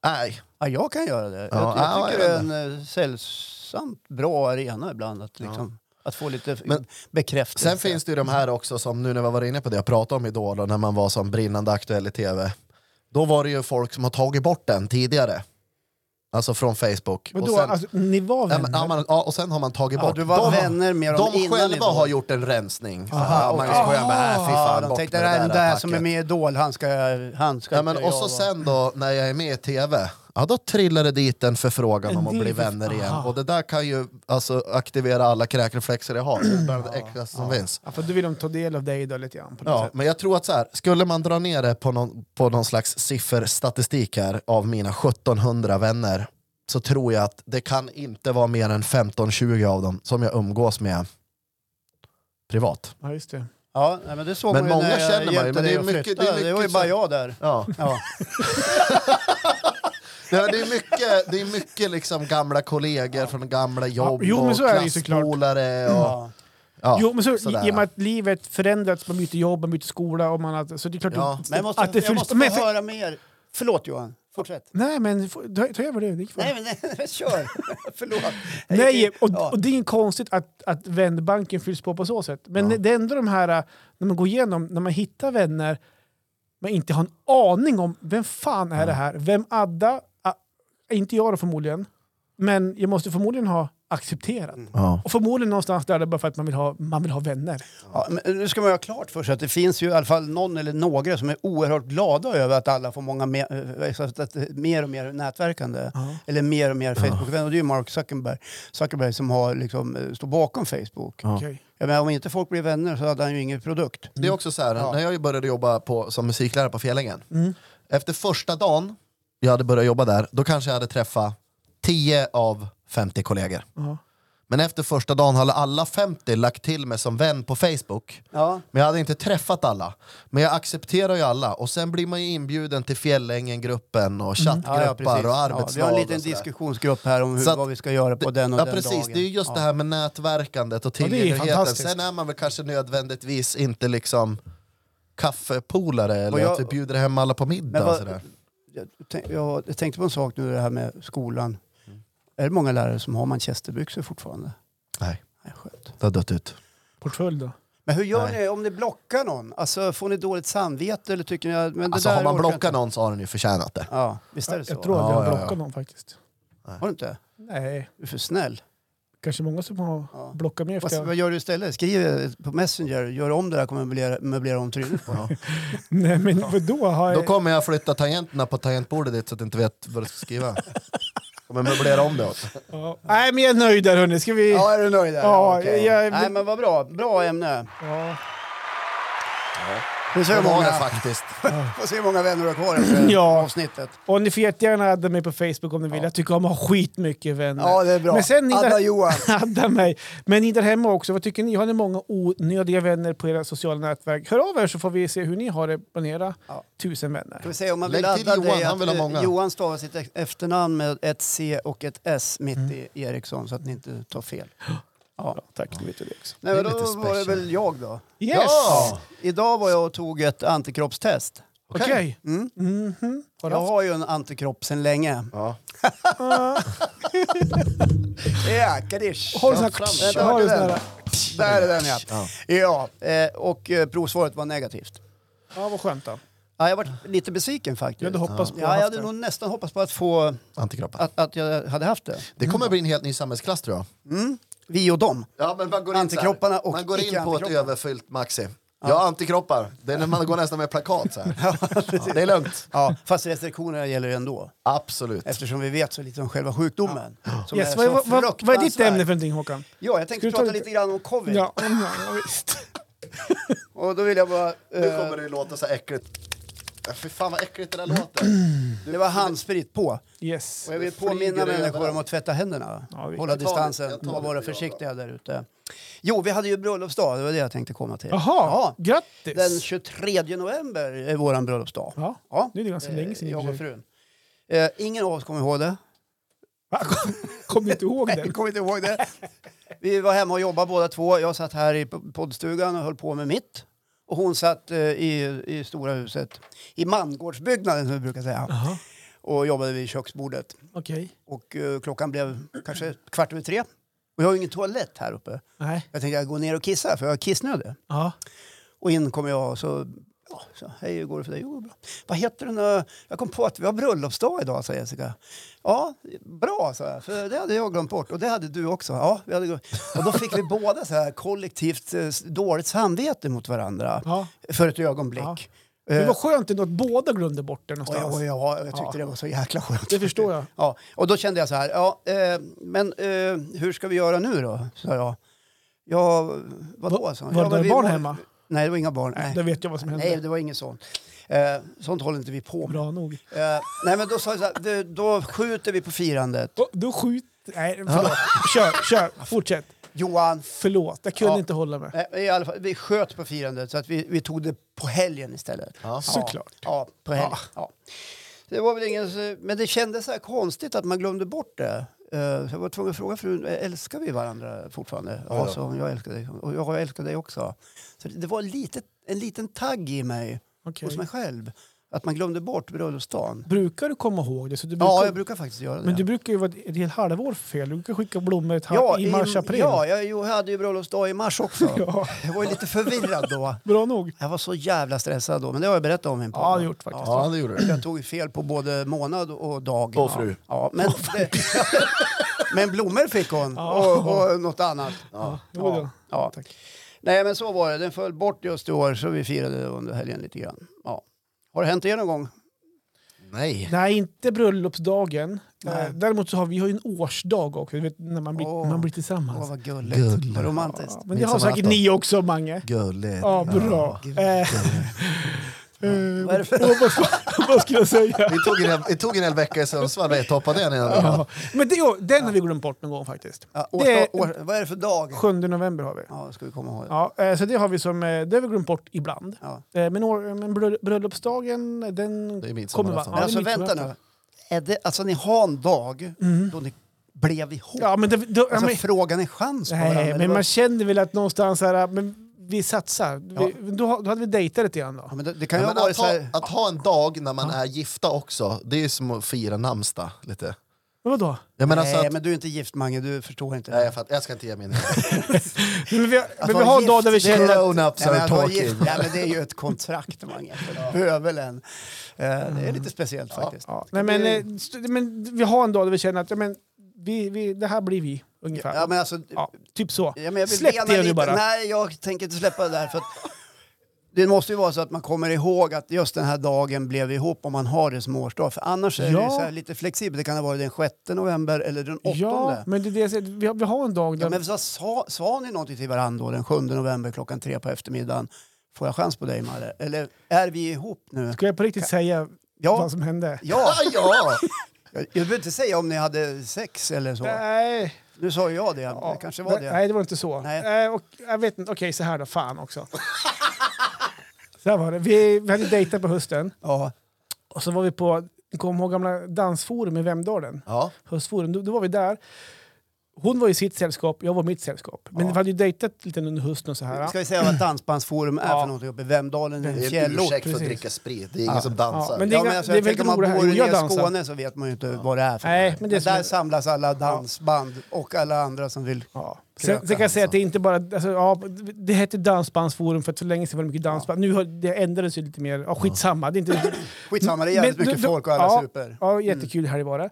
nej. Ja, jag kan göra det. Ja, jag, ja, jag tycker jag det är en eh, sällsamt bra arena ibland att, liksom, att få lite Men- bekräftelse. Sen finns det ju de här också som nu när vi var inne på det jag pratade om Idol och när man var som brinnande aktuell i tv. Då var det ju folk som har tagit bort den tidigare. Alltså från Facebook. Men och, då, sen, alltså, ni var ja, vänner? ja, man, ja, och sen har man tagit ja, bort. du var de, vänner med dem de innan själva Idol. har gjort en rensning. Aha, ja, och- Magnus Sjöberg, fy Ja, fan, de bort tänkte med det det där, där som är packet." med i Idol, han ska, han ska Ja, men, och så sen då när jag är med i tv, ja då trillar det dit en förfrågan om att bli vänner igen. Aha. Och det där kan ju alltså, aktivera alla kräkreflexer jag har. Bland det äckligaste som finns. Ja, för då vill de ta del av dig då lite grann. På något Ja, sätt. men jag tror att så här, skulle man dra ner det på någon, på någon slags sifferstatistik här av mina 1700 vänner så tror jag att det kan inte vara mer än 15-20 av dem som jag umgås med privat. Ja, just det. Ja, nej, men det såg Men man ju många när jag känner man ju, men det är mycket- det är Det var ju mycket bara jag där. Ja. Ja. Det är, det är mycket, det är mycket liksom gamla kollegor från gamla jobb Ja, jo, men så och klasspolare. Och, Ja. ja, jo, men så, sådär. i och med att livet förändrats, man byter jobb, man byter skola, och man, så det är klart Ja. att, Men jag måste, att det jag måste men få för- höra mer. Förlåt Johan, fortsätt. Nej, men ta, ta över bra. Nej, men nej, kör. Förlåt. Jag Nej, och, ja. och det är konstigt att, att vänbanken fylls på på så sätt. Men Ja. det är ändå de här, äh, när man går igenom, när man hittar vänner, man inte har en aning om vem fan är det här? Vem Adda? Inte jag då förmodligen. Men jag måste förmodligen ha accepterat. Ja. Och förmodligen någonstans där är det bara för att man vill ha, man vill ha vänner. Ja, men nu ska man ha klart för sig att det finns ju i alla fall någon eller några som är oerhört glada över att alla får många mer, eh, så att det är mer och mer nätverkande. Eller mer och mer Facebook-vänner. Och det är ju Mark Zuckerberg, Zuckerberg som har liksom, eh, står bakom Facebook. Ja. Okej. Jag menar, om inte folk blir vänner så hade han ju ingen produkt. Det är också så här, Ja. när jag började jobba på, som musiklärare på Fjällängen, Mm. efter första dagen jag hade börjat jobba där, då kanske jag hade träffat 10 av 50 kollegor. Ja. Men efter första dagen hade alla 50 lagt till mig som vän på Facebook. Ja. Men jag hade inte träffat alla. Men jag accepterar ju alla. Och sen blir man ju inbjuden till Fjällängen-gruppen och Ja, ja, chattgruppar precis. och Ja, vi har arbetslag. en liten diskussionsgrupp här om hur, att- vad vi ska göra på den och Ja den precis, dagen. det är just ja. det här med nätverkandet och Ja, är tillgängligheten. fantastiskt. Sen är man väl kanske nödvändigtvis inte liksom kaffepolare eller jag- att du bjuder hem alla på middag. Vad- sådär. Jag, tänk, jag, jag tänkte på en sak nu, det här med skolan. Är det många lärare som har manchesterbyxor fortfarande? Nej, Nej, skönt. det har dött ut. Portfölj då? Men hur gör Nej. ni om ni blockar någon? Alltså, får ni dåligt samvete eller tycker ni att... Men Alltså det där har man blockat inte. någon så har den ju förtjänat det. Ja, visst är det så? Jag tror att jag har blockat någon faktiskt. Har du inte? Nej, Du är för snäll. Kanske många som har Ja. blockat mig Vad, vad gör du istället? Skriv på Messenger, gör om det där, kommer möblera, möblera om trynet på. Nej, men vadå? Har jag... Då kommer jag flytta tangenterna på tangentbordet dit så att du inte vet vad du ska skriva. Kommer möblera om det åt. Ja. Nej, men jag är nöjd där hörni. Ska vi... Ja, är du nöjd där? Ja, okej. jag- Nej, men vad bra. Bra ämne. Ja. Vi ser Det hur var många, det faktiskt. får se hur många vänner du har kvar efter Ja. avsnittet. Och ni får jättegärna adda mig på Facebook om ni vill. Jag tycker om att ha skitmycket vänner. Ja, det är bra. Men sen ni Adda där, Johan. adda mig. Men ni där hemma också, vad tycker ni? Har ni många onödiga vänner på era sociala nätverk? Hör av er så får vi se hur ni har det bland era Ja. tusen vänner. Ska vi se om man vill adda Johan, dig han vill ha många. Johan stavar sitt efternamn med ett C och ett S mitt Mm. i Eriksson så att ni inte tar fel. Ja. Ja, tack, då vet du det också. Nej, men då var det väl jag då. Yes! Ja! Idag var jag och tog ett antikroppstest. Okej. Mm. Mhm. Har du Jag haft- har ju en antikropp sedan länge. Ja. Ja, kadish. Har du sån fram här... den. Har du sån Den. här... Där är den ja. Ja. Ja, eh, och eh, provsvaret var negativt. Ja, vad skönt då. Ja, jag var lite besviken Jag faktiskt. hade hoppats på Ja, jag hade det. nog nästan hoppats på att få Antikroppar. att, att jag hade haft det. Det kommer bli en helt ny samhällsklass tror jag. Mm. Vi och dem. Ja, men man går Antikropparna in här. och Man går in på ett överfyllt Maxi. Ja, antikroppar. Det är när man går nästan med plakat så här. ja, det är lugnt. Ja, fast restriktionerna gäller ändå. Absolut. Eftersom vi vet så lite om själva sjukdomen. Som Yes, är vad, så vad, vad, är ditt ämne för någonting Håkan? Ja, jag tänkte prata lite- lite grann om covid. Ja, ja, ja visst. Och då vill jag bara... Nu eh, kommer det ju låta så äckligt. Fy fan vad äckligt det där låter. det var handsprit på. Yes. Och jag vill påminna människor om att tvätta händerna. Ja, vi- Hålla Jag tar det- distansen jag tar och det vara för jag försiktiga där ute. Jo, vi hade ju bröllopsdag. Det var det jag tänkte komma till. Jaha, Ja, grattis! den 23 november är våran bröllopsdag. Ja, Ja. nu är det ganska länge sedan i och Jag för och sig. frun. Eh, ingen av oss kommer ihåg det. Va? Kom- Kom du inte ihåg Jag den? kommer inte ihåg det. Vi var hemma och jobbade båda två. Jag satt här i poddstugan och höll på med mitt. Och hon satt eh, i, i stora huset, i mangårdsbyggnaden som vi brukar säga. Jaha. och jobbade vid köksbordet. Okej. Och eh, klockan blev kanske kvart över tre. Och jag har ju ingen toalett här uppe. Nej. Jag tänkte jag går ner och kissar för jag är kissnödig. Ja. Och in kommer jag och så, ja, så hej hur går det för dig? Jo, bra. Vad heter den? eh, Jag kom på att vi har bröllopsdag idag, sa Jessica. Ja, bra, sa jag. För det hade jag glömt bort. Och det hade du också. Ja, vi hade... Och då fick vi båda så här kollektivt eh, dåligt samvete mot varandra. ja. För ett ögonblick. Ja. Eh, Det var skönt ändå att båda glömde bort det någonstans. ja, ja, jag tyckte Ja. det var så jäkla skönt. Det förstår jag. Ja, och då kände jag så här, ja, eh, men eh, hur ska vi göra nu då? sa jag. Ja, vadå? Va- var ja, det vi barn hemma? Nej, det var inga barn. Nej, Det vet jag vad som hände. nej det var inget sånt. Eh, sånt håller inte vi på med. Bra nog. Eh, nej, men då sa jag så här, då skjuter vi på firandet. Då, då skjut... Nej, förlåt. Kör, kör. Fortsätt. Johan, Förlåt, jag kunde Ja. inte hålla mig. eh, i alla fall, vi sköt på firandet så att vi, vi tog det på helgen istället. Ja. Såklart. Ja, på helgen. Ja. Det var väl ingen, men det kändes så här konstigt att man glömde bort det. Eh, jag var tvungen att fråga frun, eh, älskar vi varandra fortfarande? Ja, så jag älskar dig. Och jag älskar dig också. Så det var lite, en liten tagg i mig, Okej. hos mig själv. Att man glömde bort bröllopsdagen. Brukar du komma ihåg det? Så du brukar... Ja, jag brukar faktiskt göra det. Men du brukar ju vara ett helt halvår fel. Du brukar skicka blommor ett halv... ja, i mars, april. Ja, jag hade ju bröllopsdag i mars också. Ja, Jag var ju lite förvirrad då. Bra nog. Jag var så jävla stressad då, men det har jag berättat om en podd. Ja, det gjort faktiskt. Ja, det gjorde du. Jag tog fel på både månad och dag. Och fru. Ja, men, det, men blommor fick hon Ja. och, och något annat. Ja. Ja. Tack. Nej, men så var det. Den föll bort just i år så vi firade under helgen lite grann. Ja. Har det hänt er någon gång? Nej. Nej, inte bröllopsdagen. Nej. Eh, Däremot så har vi har ju en årsdag också, vet, när man blir, Åh. man blir tillsammans. Åh, vad gulligt. Gulligt. Vad romantiskt. Ja, men det har säkert ni också, Mange. Gulligt. Ja, bra. Ja. Eh, eh, Vad är det för- åh, vad, vad skulle jag säga? Vi tog, en, hel- vi tog en hel vecka i Sundsvall, vi toppade den innan. Ja. Men det, den har vi glömt bort någon gång faktiskt. Ja, Det årsdag, är- år, vad är det för dag? 7 november har vi. Ja, ska vi komma ihåg. Ja, eh, så det har vi som, eh, det har vi glömt bort ibland. Ja. Men, år, men bröll- bröllopsdagen, den Det är kommer vara... Ja, det alltså vänta nu. Är det, alltså ni har en dag Mm. då ni blev ihop? Ja, men det, då, ja, alltså men, frågan är chans på varandra? nej, eller men man känner väl att någonstans här, men vi satsar. Vi, då, då hade vi dejtat lite grann då. Ja, men det, det kan Ja, ju ha men varit att, så här... ha, att ha en dag när man är gifta också, det är ju som att fira namnsdag lite. Men vadå? Jag menar nej, så att, men du är inte gift Mange, du förstår inte. nej, jag, fatt, jag ska inte ge mig in Men vi, Att men vi har en dag där vi känner att... Grown-ups Ja, men are talking. gift, ja, men det är ju ett kontrakt, Mange. för Bövelen. Eh, det är lite speciellt faktiskt. Ja, nej, men, eh, st- men vi har en dag där vi känner att ja, men, vi, vi, det här blir vi, ungefär. Ja, men alltså, Ja, typ så. ja, men jag vill Släpp det nu lite. bara. Nej, jag tänker inte släppa det där. För att det måste ju vara så att man kommer ihåg att just den här dagen blev vi ihop om man har det som årsdag. För annars är det Ja. ju så här lite flexibelt. Det kan ha varit den 6 november eller den 8. Ja, men det är det jag säger. Vi har, vi har en dag där... Ja, men så sa, sa ni någonting till varandra då, den 7 november klockan tre på eftermiddagen? Får jag chans på dig, Malle? Eller är vi ihop nu? Ska jag på riktigt säga Ja, vad som hände? ja. ja! Jag, behöver inte säga om ni hade sex eller så. Nej. Nu sa jag det, Ja, det kanske var det. Nej, det var inte så. Nej. Eh, och, jag vet inte, okej så här då, fan också. så här var det, vi, vi hade dejtat på hösten Ja. och så var vi på, kom ihåg gamla dansforum i Vemdalen? ja. Höstforum, då, då var vi där. Hon var i sitt sällskap, jag var i mitt sällskap. Men vi hade ju dejtat lite under hösten och så här. Ska vi säga vad Dansbandsforum är för någonting uppe i Vemdalen? Det En är en fjällort. ursäkt för att precis. dricka sprit, det är ingen som dansar. Ja, men det- Ja, men alltså, det är jag väldigt tänker om man bor här. i Jag nya dansar. Skåne så vet man ju inte vad det är för Nej, något. men det är som där är- samlas alla dansband och alla andra som vill... Ja. Sen, sen kan jag säga att det är inte bara... Alltså, ja, det hette Dansbandsforum för att så länge sedan var det mycket dansband. Nu har det ändrades ju lite mer. Ja, skitsamma. Det är inte, Skitsamma, det är jävligt Men mycket du- folk och alla ja, super. Ja, jättekul här var det.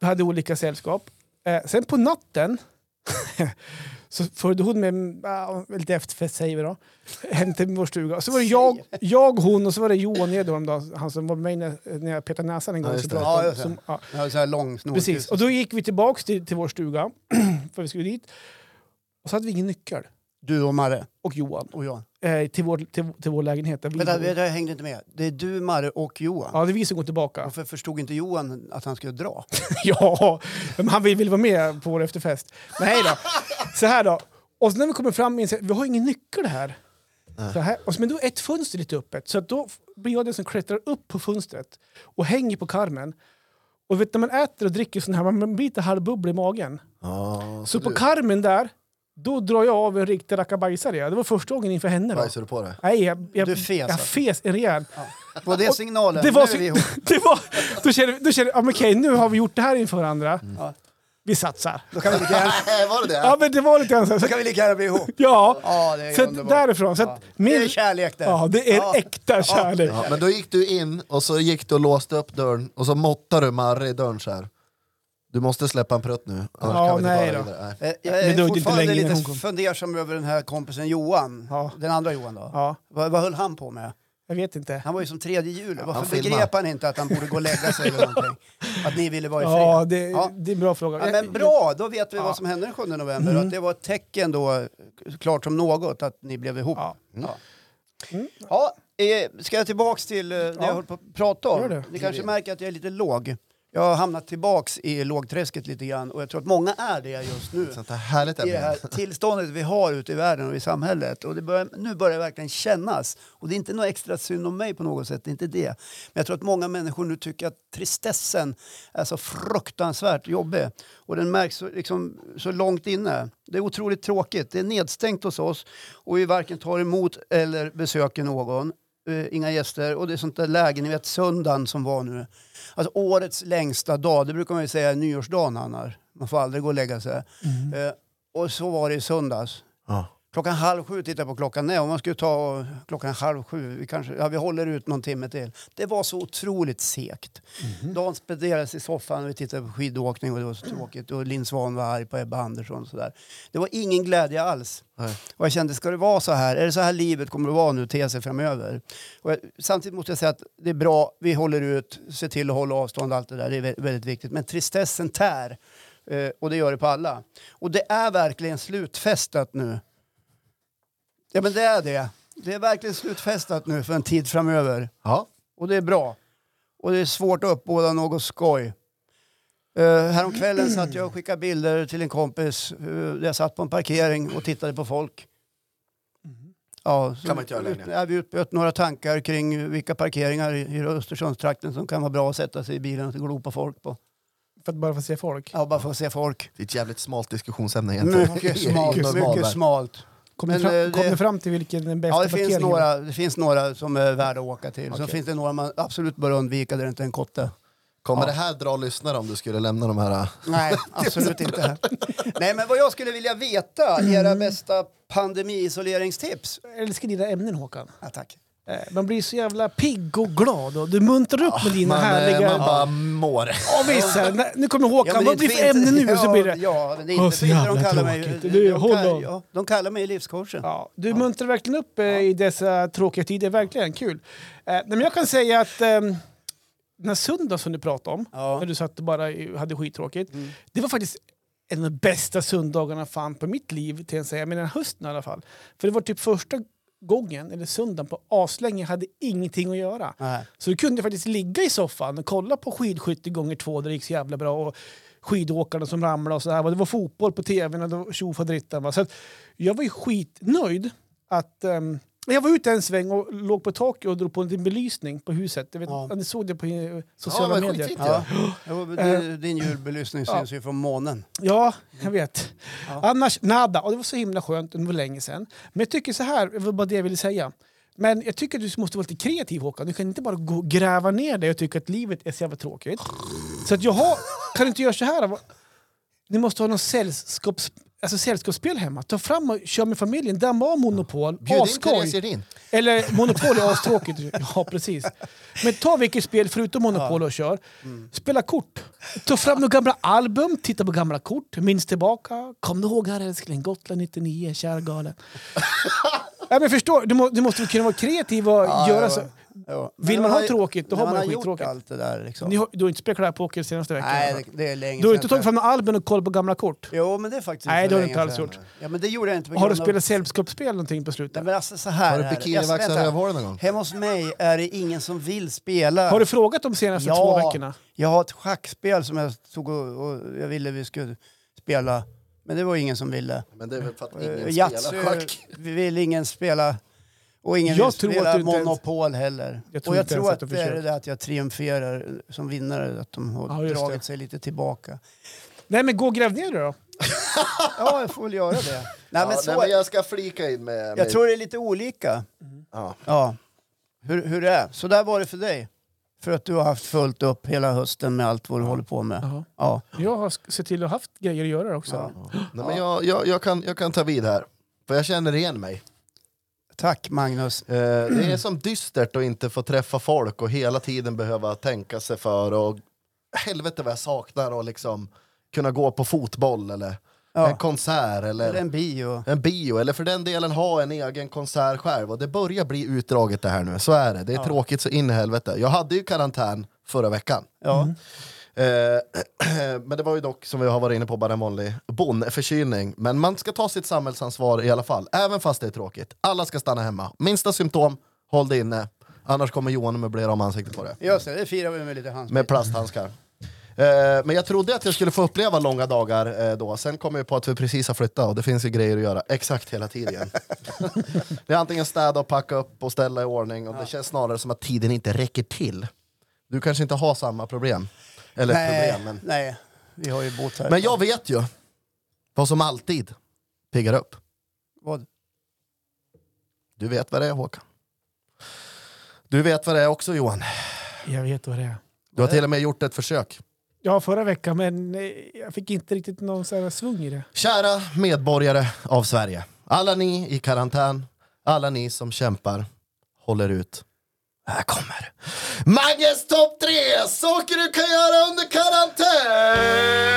Vi hade olika sällskap. Eh, sen på natten så följde hon med ja, lite efterfest säger vi då, hem till vår stuga. Så var det jag, jag, hon och så var det Johan Edholm då, han som var med när, när jag petade näsan en gång. Ja, så pratade Ja, som, ja, har så här lång snor. precis. Och då gick vi tillbaks till, till vår stuga, för vi skulle dit. Och så hade vi ingen nyckel. Du och Marre Och Johan. och jag. Eh, till, vår, till, till vår lägenhet. Där vi Vänta, bor. jag hängde inte med. Det är du, Marre och Johan. Ja, det är vi som går tillbaka. Varför förstod inte Johan att han skulle dra? Ja, men han vill, vill vara med på vår efterfest. Nej då. Så här då. Och så när vi kommer fram inser vi vi har ingen nyckel här. Så här. Och så, men då är ett fönster lite öppet. Så att då blir jag den som klättrar upp på fönstret och hänger på karmen. Och vet, när man äter och dricker sån här, man blir lite halvbubblig i magen. Ja, Så på du- karmen där Då drar jag av en riktig rackabajsare. ja. Det var första gången inför henne. Va? Bajsar du på det? Nej, jag, jag, Du fes, jag alltså. fes en rejäl. Var det signalen? Det var, Nu är vi ihop. det var, då kände, jag, ja, men okej, nu har vi gjort det här inför varandra. Ja. Vi satsar. Då kan vi lika gärna, var det det? Ja, men det var lite grann så. då kan vi lika gärna bli ihop. ja, Ja, det är så att underbart. därifrån. Så att Ja. min, Det är kärlek det. Ja, det är Ja. äkta kärlek. Ja, men då gick du in och så gick du och låste upp dörren och så måttade du Marre i dörren så här. Du måste släppa en prutt nu, annars Ja, kan vi inte nej vidare. Nej. Eh, Jag Men det är inte fortfarande lite fundersam över den här kompisen Johan. Ja. Den andra Johan då. Ja, Vad, vad höll han på med? jag vet inte. Han var ju som tredje hjul. Varför han filmar. begrep han inte att han borde gå och lägga sig eller någonting? Att ni ville vara i fred? Ja, det, Ja. det är en bra fråga. Ja, men bra, då vet vi Ja. vad som hände den 7 november. Mm. Att det var ett tecken då, klart som något, att ni blev ihop. Ja. Ja. Mm. Ja, eh, ska jag tillbaks till eh, det jag höll på att prata om? Ni kanske märker att jag är lite låg. Jag har hamnat tillbaks i lågträsket lite grann och jag tror att många är det just nu. Sånt här härligt I det här tillståndet vi har ute i världen och i samhället. Och det börjar, nu börjar det verkligen kännas. Och det är inte något extra synd om mig på något sätt, det är inte det. Men jag tror att många människor nu tycker att tristessen är så fruktansvärt jobbig. Och den märks så, liksom, så långt inne. Det är otroligt tråkigt. Det är nedstängt hos oss och vi varken tar emot eller besöker någon. Eh, inga gäster. Och det är sånt där läge, ni vet söndagen som var nu. Alltså årets längsta dag, det brukar man ju säga är nyårsdagen Annar. Man får aldrig gå och lägga sig. Eh, och så var det i söndags. Ja. Klockan halv sju, titta på klockan nu. Om man skulle ta klockan halv sju, vi, kanske, ja, vi håller ut någon timme till. Det var så otroligt segt. Dagen spenderades i soffan och vi tittade på skidåkning och det var så tråkigt. Och Linn Svan var arg på Ebba Andersson och sådär. Det var ingen glädje alls. Nej. Och jag kände, ska det vara så här? Är det så här livet kommer att vara nu, sig framöver? Och jag, samtidigt måste jag säga att det är bra, vi håller ut, ser till att hålla avstånd, allt det där, det är vä- väldigt viktigt. Men tristessen tär. Eh, och det gör det på alla. Och det är verkligen slutfestat nu. Ja men det är det. Det är verkligen slutfestat nu för en tid framöver. Ja. Och det är bra. Och det är svårt att uppbåda något skoj. Uh, häromkvällen satt jag och skickade bilder till en kompis uh, jag satt på en parkering och tittade på folk. Ja, så Kan man inte göra längre. Ja, vi utböt några tankar kring vilka parkeringar i, i Östersundstrakten som kan vara bra att sätta sig i bilen och glo på folk på. För att bara få se folk. Ja, bara att se folk. Det är ett jävligt smalt diskussionsämne egentligen. Mycket smalt. Mycket smalt. Kom, Men, fram, eh, kom det- ni fram till vilken den bästa Ja, det finns, några, det finns några som är värda att åka till. Så Okej. finns det några man absolut bör undvika där det inte är en kotte. Kommer Ja. det här dra lyssnare om du skulle lämna de här... Nej, absolut inte. Nej, men vad jag skulle vilja veta, era bästa pandemi-isoleringstips. Jag älskar dina ämnen Håkan. Ja, tack. Eh, Man blir så jävla pigg och glad och du muntrar upp med dina Man, eh, härliga... man bara mår. Ja, visst, här, nu kommer Håkan, vad blir det för ämne nu? Ja, så blir det... Ja, det är inte fint. De kallar mig. Du, de, håll kall, on. ja, de kallar mig livscoachen. Ja, du muntrar verkligen upp eh, i dessa tråkiga tider, verkligen kul. Eh, men jag kan säga att eh, den här söndagen som du pratade om, Ja. när du satt och bara hade skittråkigt, Mm. det var faktiskt en av de bästa söndagarna fan på mitt liv, till jag säga, men den hösten i alla fall. För det var typ första gången, eller söndagen, på aslänge jag hade ingenting att göra. Nej. Så du kunde faktiskt ligga i soffan och kolla på skidskytte gånger två där det gick så jävla bra. Och skidåkarna som ramlade och sådär. Det var fotboll på tvn och det var tjofaderittan. Så jag var ju skitnöjd att... ehm, jag var ute en sväng och låg på taket och drog på en liten belysning på huset. Jag vet, Ja. ja. Ni såg det på sociala men medier. Ja. Men Eh. Din julbelysning syns ju från månen. Ja, jag vet. Ja. Annars nada. Och det var så himla skönt, det var länge sedan. Men jag tycker så här, det var bara det jag ville säga. Men jag tycker att du måste vara lite kreativ Håkan. Du kan inte bara gå gräva ner dig och tycka att livet är så jävla tråkigt. Så att jag har, kan du inte göra så här? Ni måste ha någon sällskaps, alltså sällskapsspel hemma. Ta fram och kör med familjen. Damma av Monopol. In Asskoj. Eller Monopol är astråkigt. Ja, precis. Men ta vilket spel förutom Monopol och kör. Spela kort. Ta fram några gamla album, titta på gamla kort, minns tillbaka. Kom du ihåg här älskling, Gotland 99, kär galen. ja, men förstår, du, må, du måste kunna vara kreativ och Ja, göra ja. så. Jo. Vill man har ha tråkigt, då har man har gjort skittråkigt. allt det där liksom. Ni har, du har inte spelat poker senaste veckan? Nej, det, det är länge du har inte tagit fram några album och kollat på gamla kort? Jo, men det är faktiskt Nej, inte det har du inte alls gjort. Ja, men det gjorde jag inte på Har du grund av- spelat sällskapsspel någonting på slutet? Nej, men alltså så här Har du bikinivaxat rövhålet någon gång? Hemma hos mig är det ingen som vill spela. Har du frågat de senaste Ja. två veckorna? Jag har ett schackspel som jag tog och, och jag ville vi skulle spela. Men det var ingen som ville. Men det är väl för att ingen Yatzy spelar schack. vill ingen spela. Och ingen Jag vill tror spela att du inte ens- Monopol heller. Jag tror och jag tror att att det är det att jag triumferar som vinnare, att de har Ja, dragit det. sig lite tillbaka. Nej men gå och gräv ner det då. Ja, jag får väl göra det. Nej, Ja, men så, nej, men jag ska flika in med... med jag tror det är lite olika. ja. Ja. Hur, hur det är. Så där var det för dig. För att du har haft fullt upp hela hösten med allt vad du håller på med. Ja. Jag har sett till att ha haft grejer att göra också. Ja. Nej, men jag, jag, jag, kan, jag kan ta vid här, för jag känner igen mig. Tack Magnus. Eh, det är som dystert att inte få träffa folk och hela tiden behöva tänka sig för. Och helvete vad jag saknar att liksom kunna gå på fotboll eller Ja. en konsert eller Eller en bio. en bio eller för den delen ha en egen konsert själv. Och det börjar bli utdraget det här nu, så är det. Det är Ja. tråkigt så in i helvete. Jag hade ju karantän förra veckan. Ja. Eh, men det var ju dock, som vi har varit inne på, bara en vanlig bonnförkylning. Men man ska ta sitt samhällsansvar i alla fall, även fast det är tråkigt. Alla ska stanna hemma. Minsta symptom, håll det inne. Annars kommer Johan och möblera om ansiktet på det. Just det, det firar vi med lite handsprit. Med plasthandskar. Eh, men jag trodde att jag skulle få uppleva långa dagar eh, då. Sen kom jag på att vi precis har flyttat och det finns ju grejer att göra exakt hela tiden. det är antingen städa och packa upp och ställa i ordning och det känns snarare som att tiden inte räcker till. Du kanske inte har samma problem. Eller nej, problem, men... nej, vi har ju bott här. Men jag vet ju vad som alltid piggar upp. Vad? Du vet vad det är Håkan. Du vet vad det är också Johan. Jag vet vad det är. Du har till och med gjort ett försök. Ja, förra veckan, men eh, jag fick inte riktigt någon så här svung i det. Kära medborgare av Sverige. Alla ni i karantän, alla ni som kämpar, håller ut. Här kommer Magges topp tre saker du kan göra under karantän!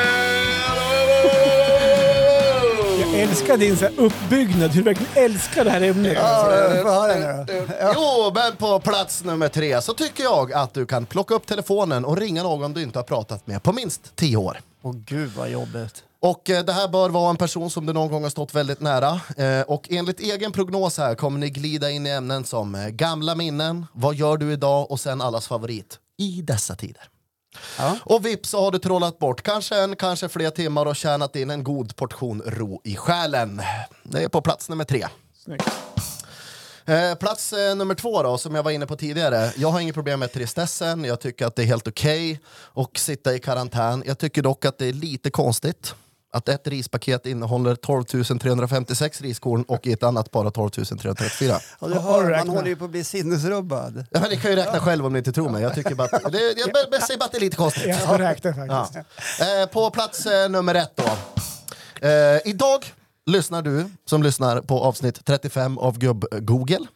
Jag älskar din så här uppbyggnad, hur du verkligen älskar det här ämnet. Ja, få höra nu då. Ja. Jo, men på plats nummer tre så tycker jag att du kan plocka upp telefonen och ringa någon du inte har pratat med på minst tio år. Åh gud vad jobbigt. Och eh, det här bör vara en person som du någon gång har stått väldigt nära. Eh, och enligt egen prognos här kommer ni glida in i ämnen som eh, gamla minnen, vad gör du idag och sen allas favorit i dessa tider. Ja. Och vips så har du trollat bort kanske en, kanske fler timmar och tjänat in en god portion ro i själen. Det är på plats nummer tre. Snyggt. Eh, plats eh, nummer två då, som jag var inne på tidigare. Jag har inget problem med tristessen, jag tycker att det är helt okej att sitta i karantän. Jag tycker dock att det är lite konstigt att ett rispaket innehåller 12 356 riskorn och i ett annat bara 12 334. Och du Har hör, du man räknat? håller ju på att bli sinnesrubbad. Ja, men ni kan ju räkna själv om ni inte tror mig. Jag, tycker bara att, det, jag b- säger bara att det är lite konstigt. Jag ska räkna faktiskt. Ja. Eh, på plats eh, nummer ett då. Eh, idag lyssnar du som lyssnar på avsnitt 35 av Gubb-Google.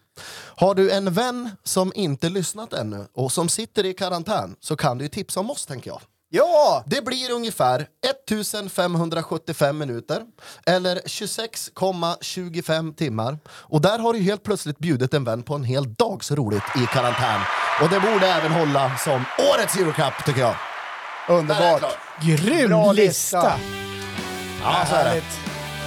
Har du en vän som inte lyssnat ännu och som sitter i karantän så kan du ju tipsa om oss tänker jag. Ja! Det blir ungefär 1575 minuter eller 26,25 timmar. Och där har du helt plötsligt bjudit en vän på en hel dags roligt i karantän. Och det borde även hålla som årets Eurocup tycker jag. Underbart. Grym Bra lista! lista. Ja, så är det.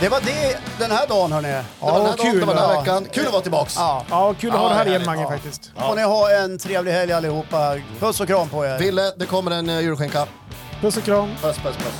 Det var det den här dagen hörni. Det var den här Ja, dagen, kul, det var den här ja. veckan. Kul att vara tillbaks. Ja. Ja, kul att ha Ja, det här igen. Mange Ja. faktiskt. Får ni ha en trevlig helg allihopa. Puss och kram på er. Ville, det kommer en uh, julskinka. Puss och kram. Puss, puss, puss.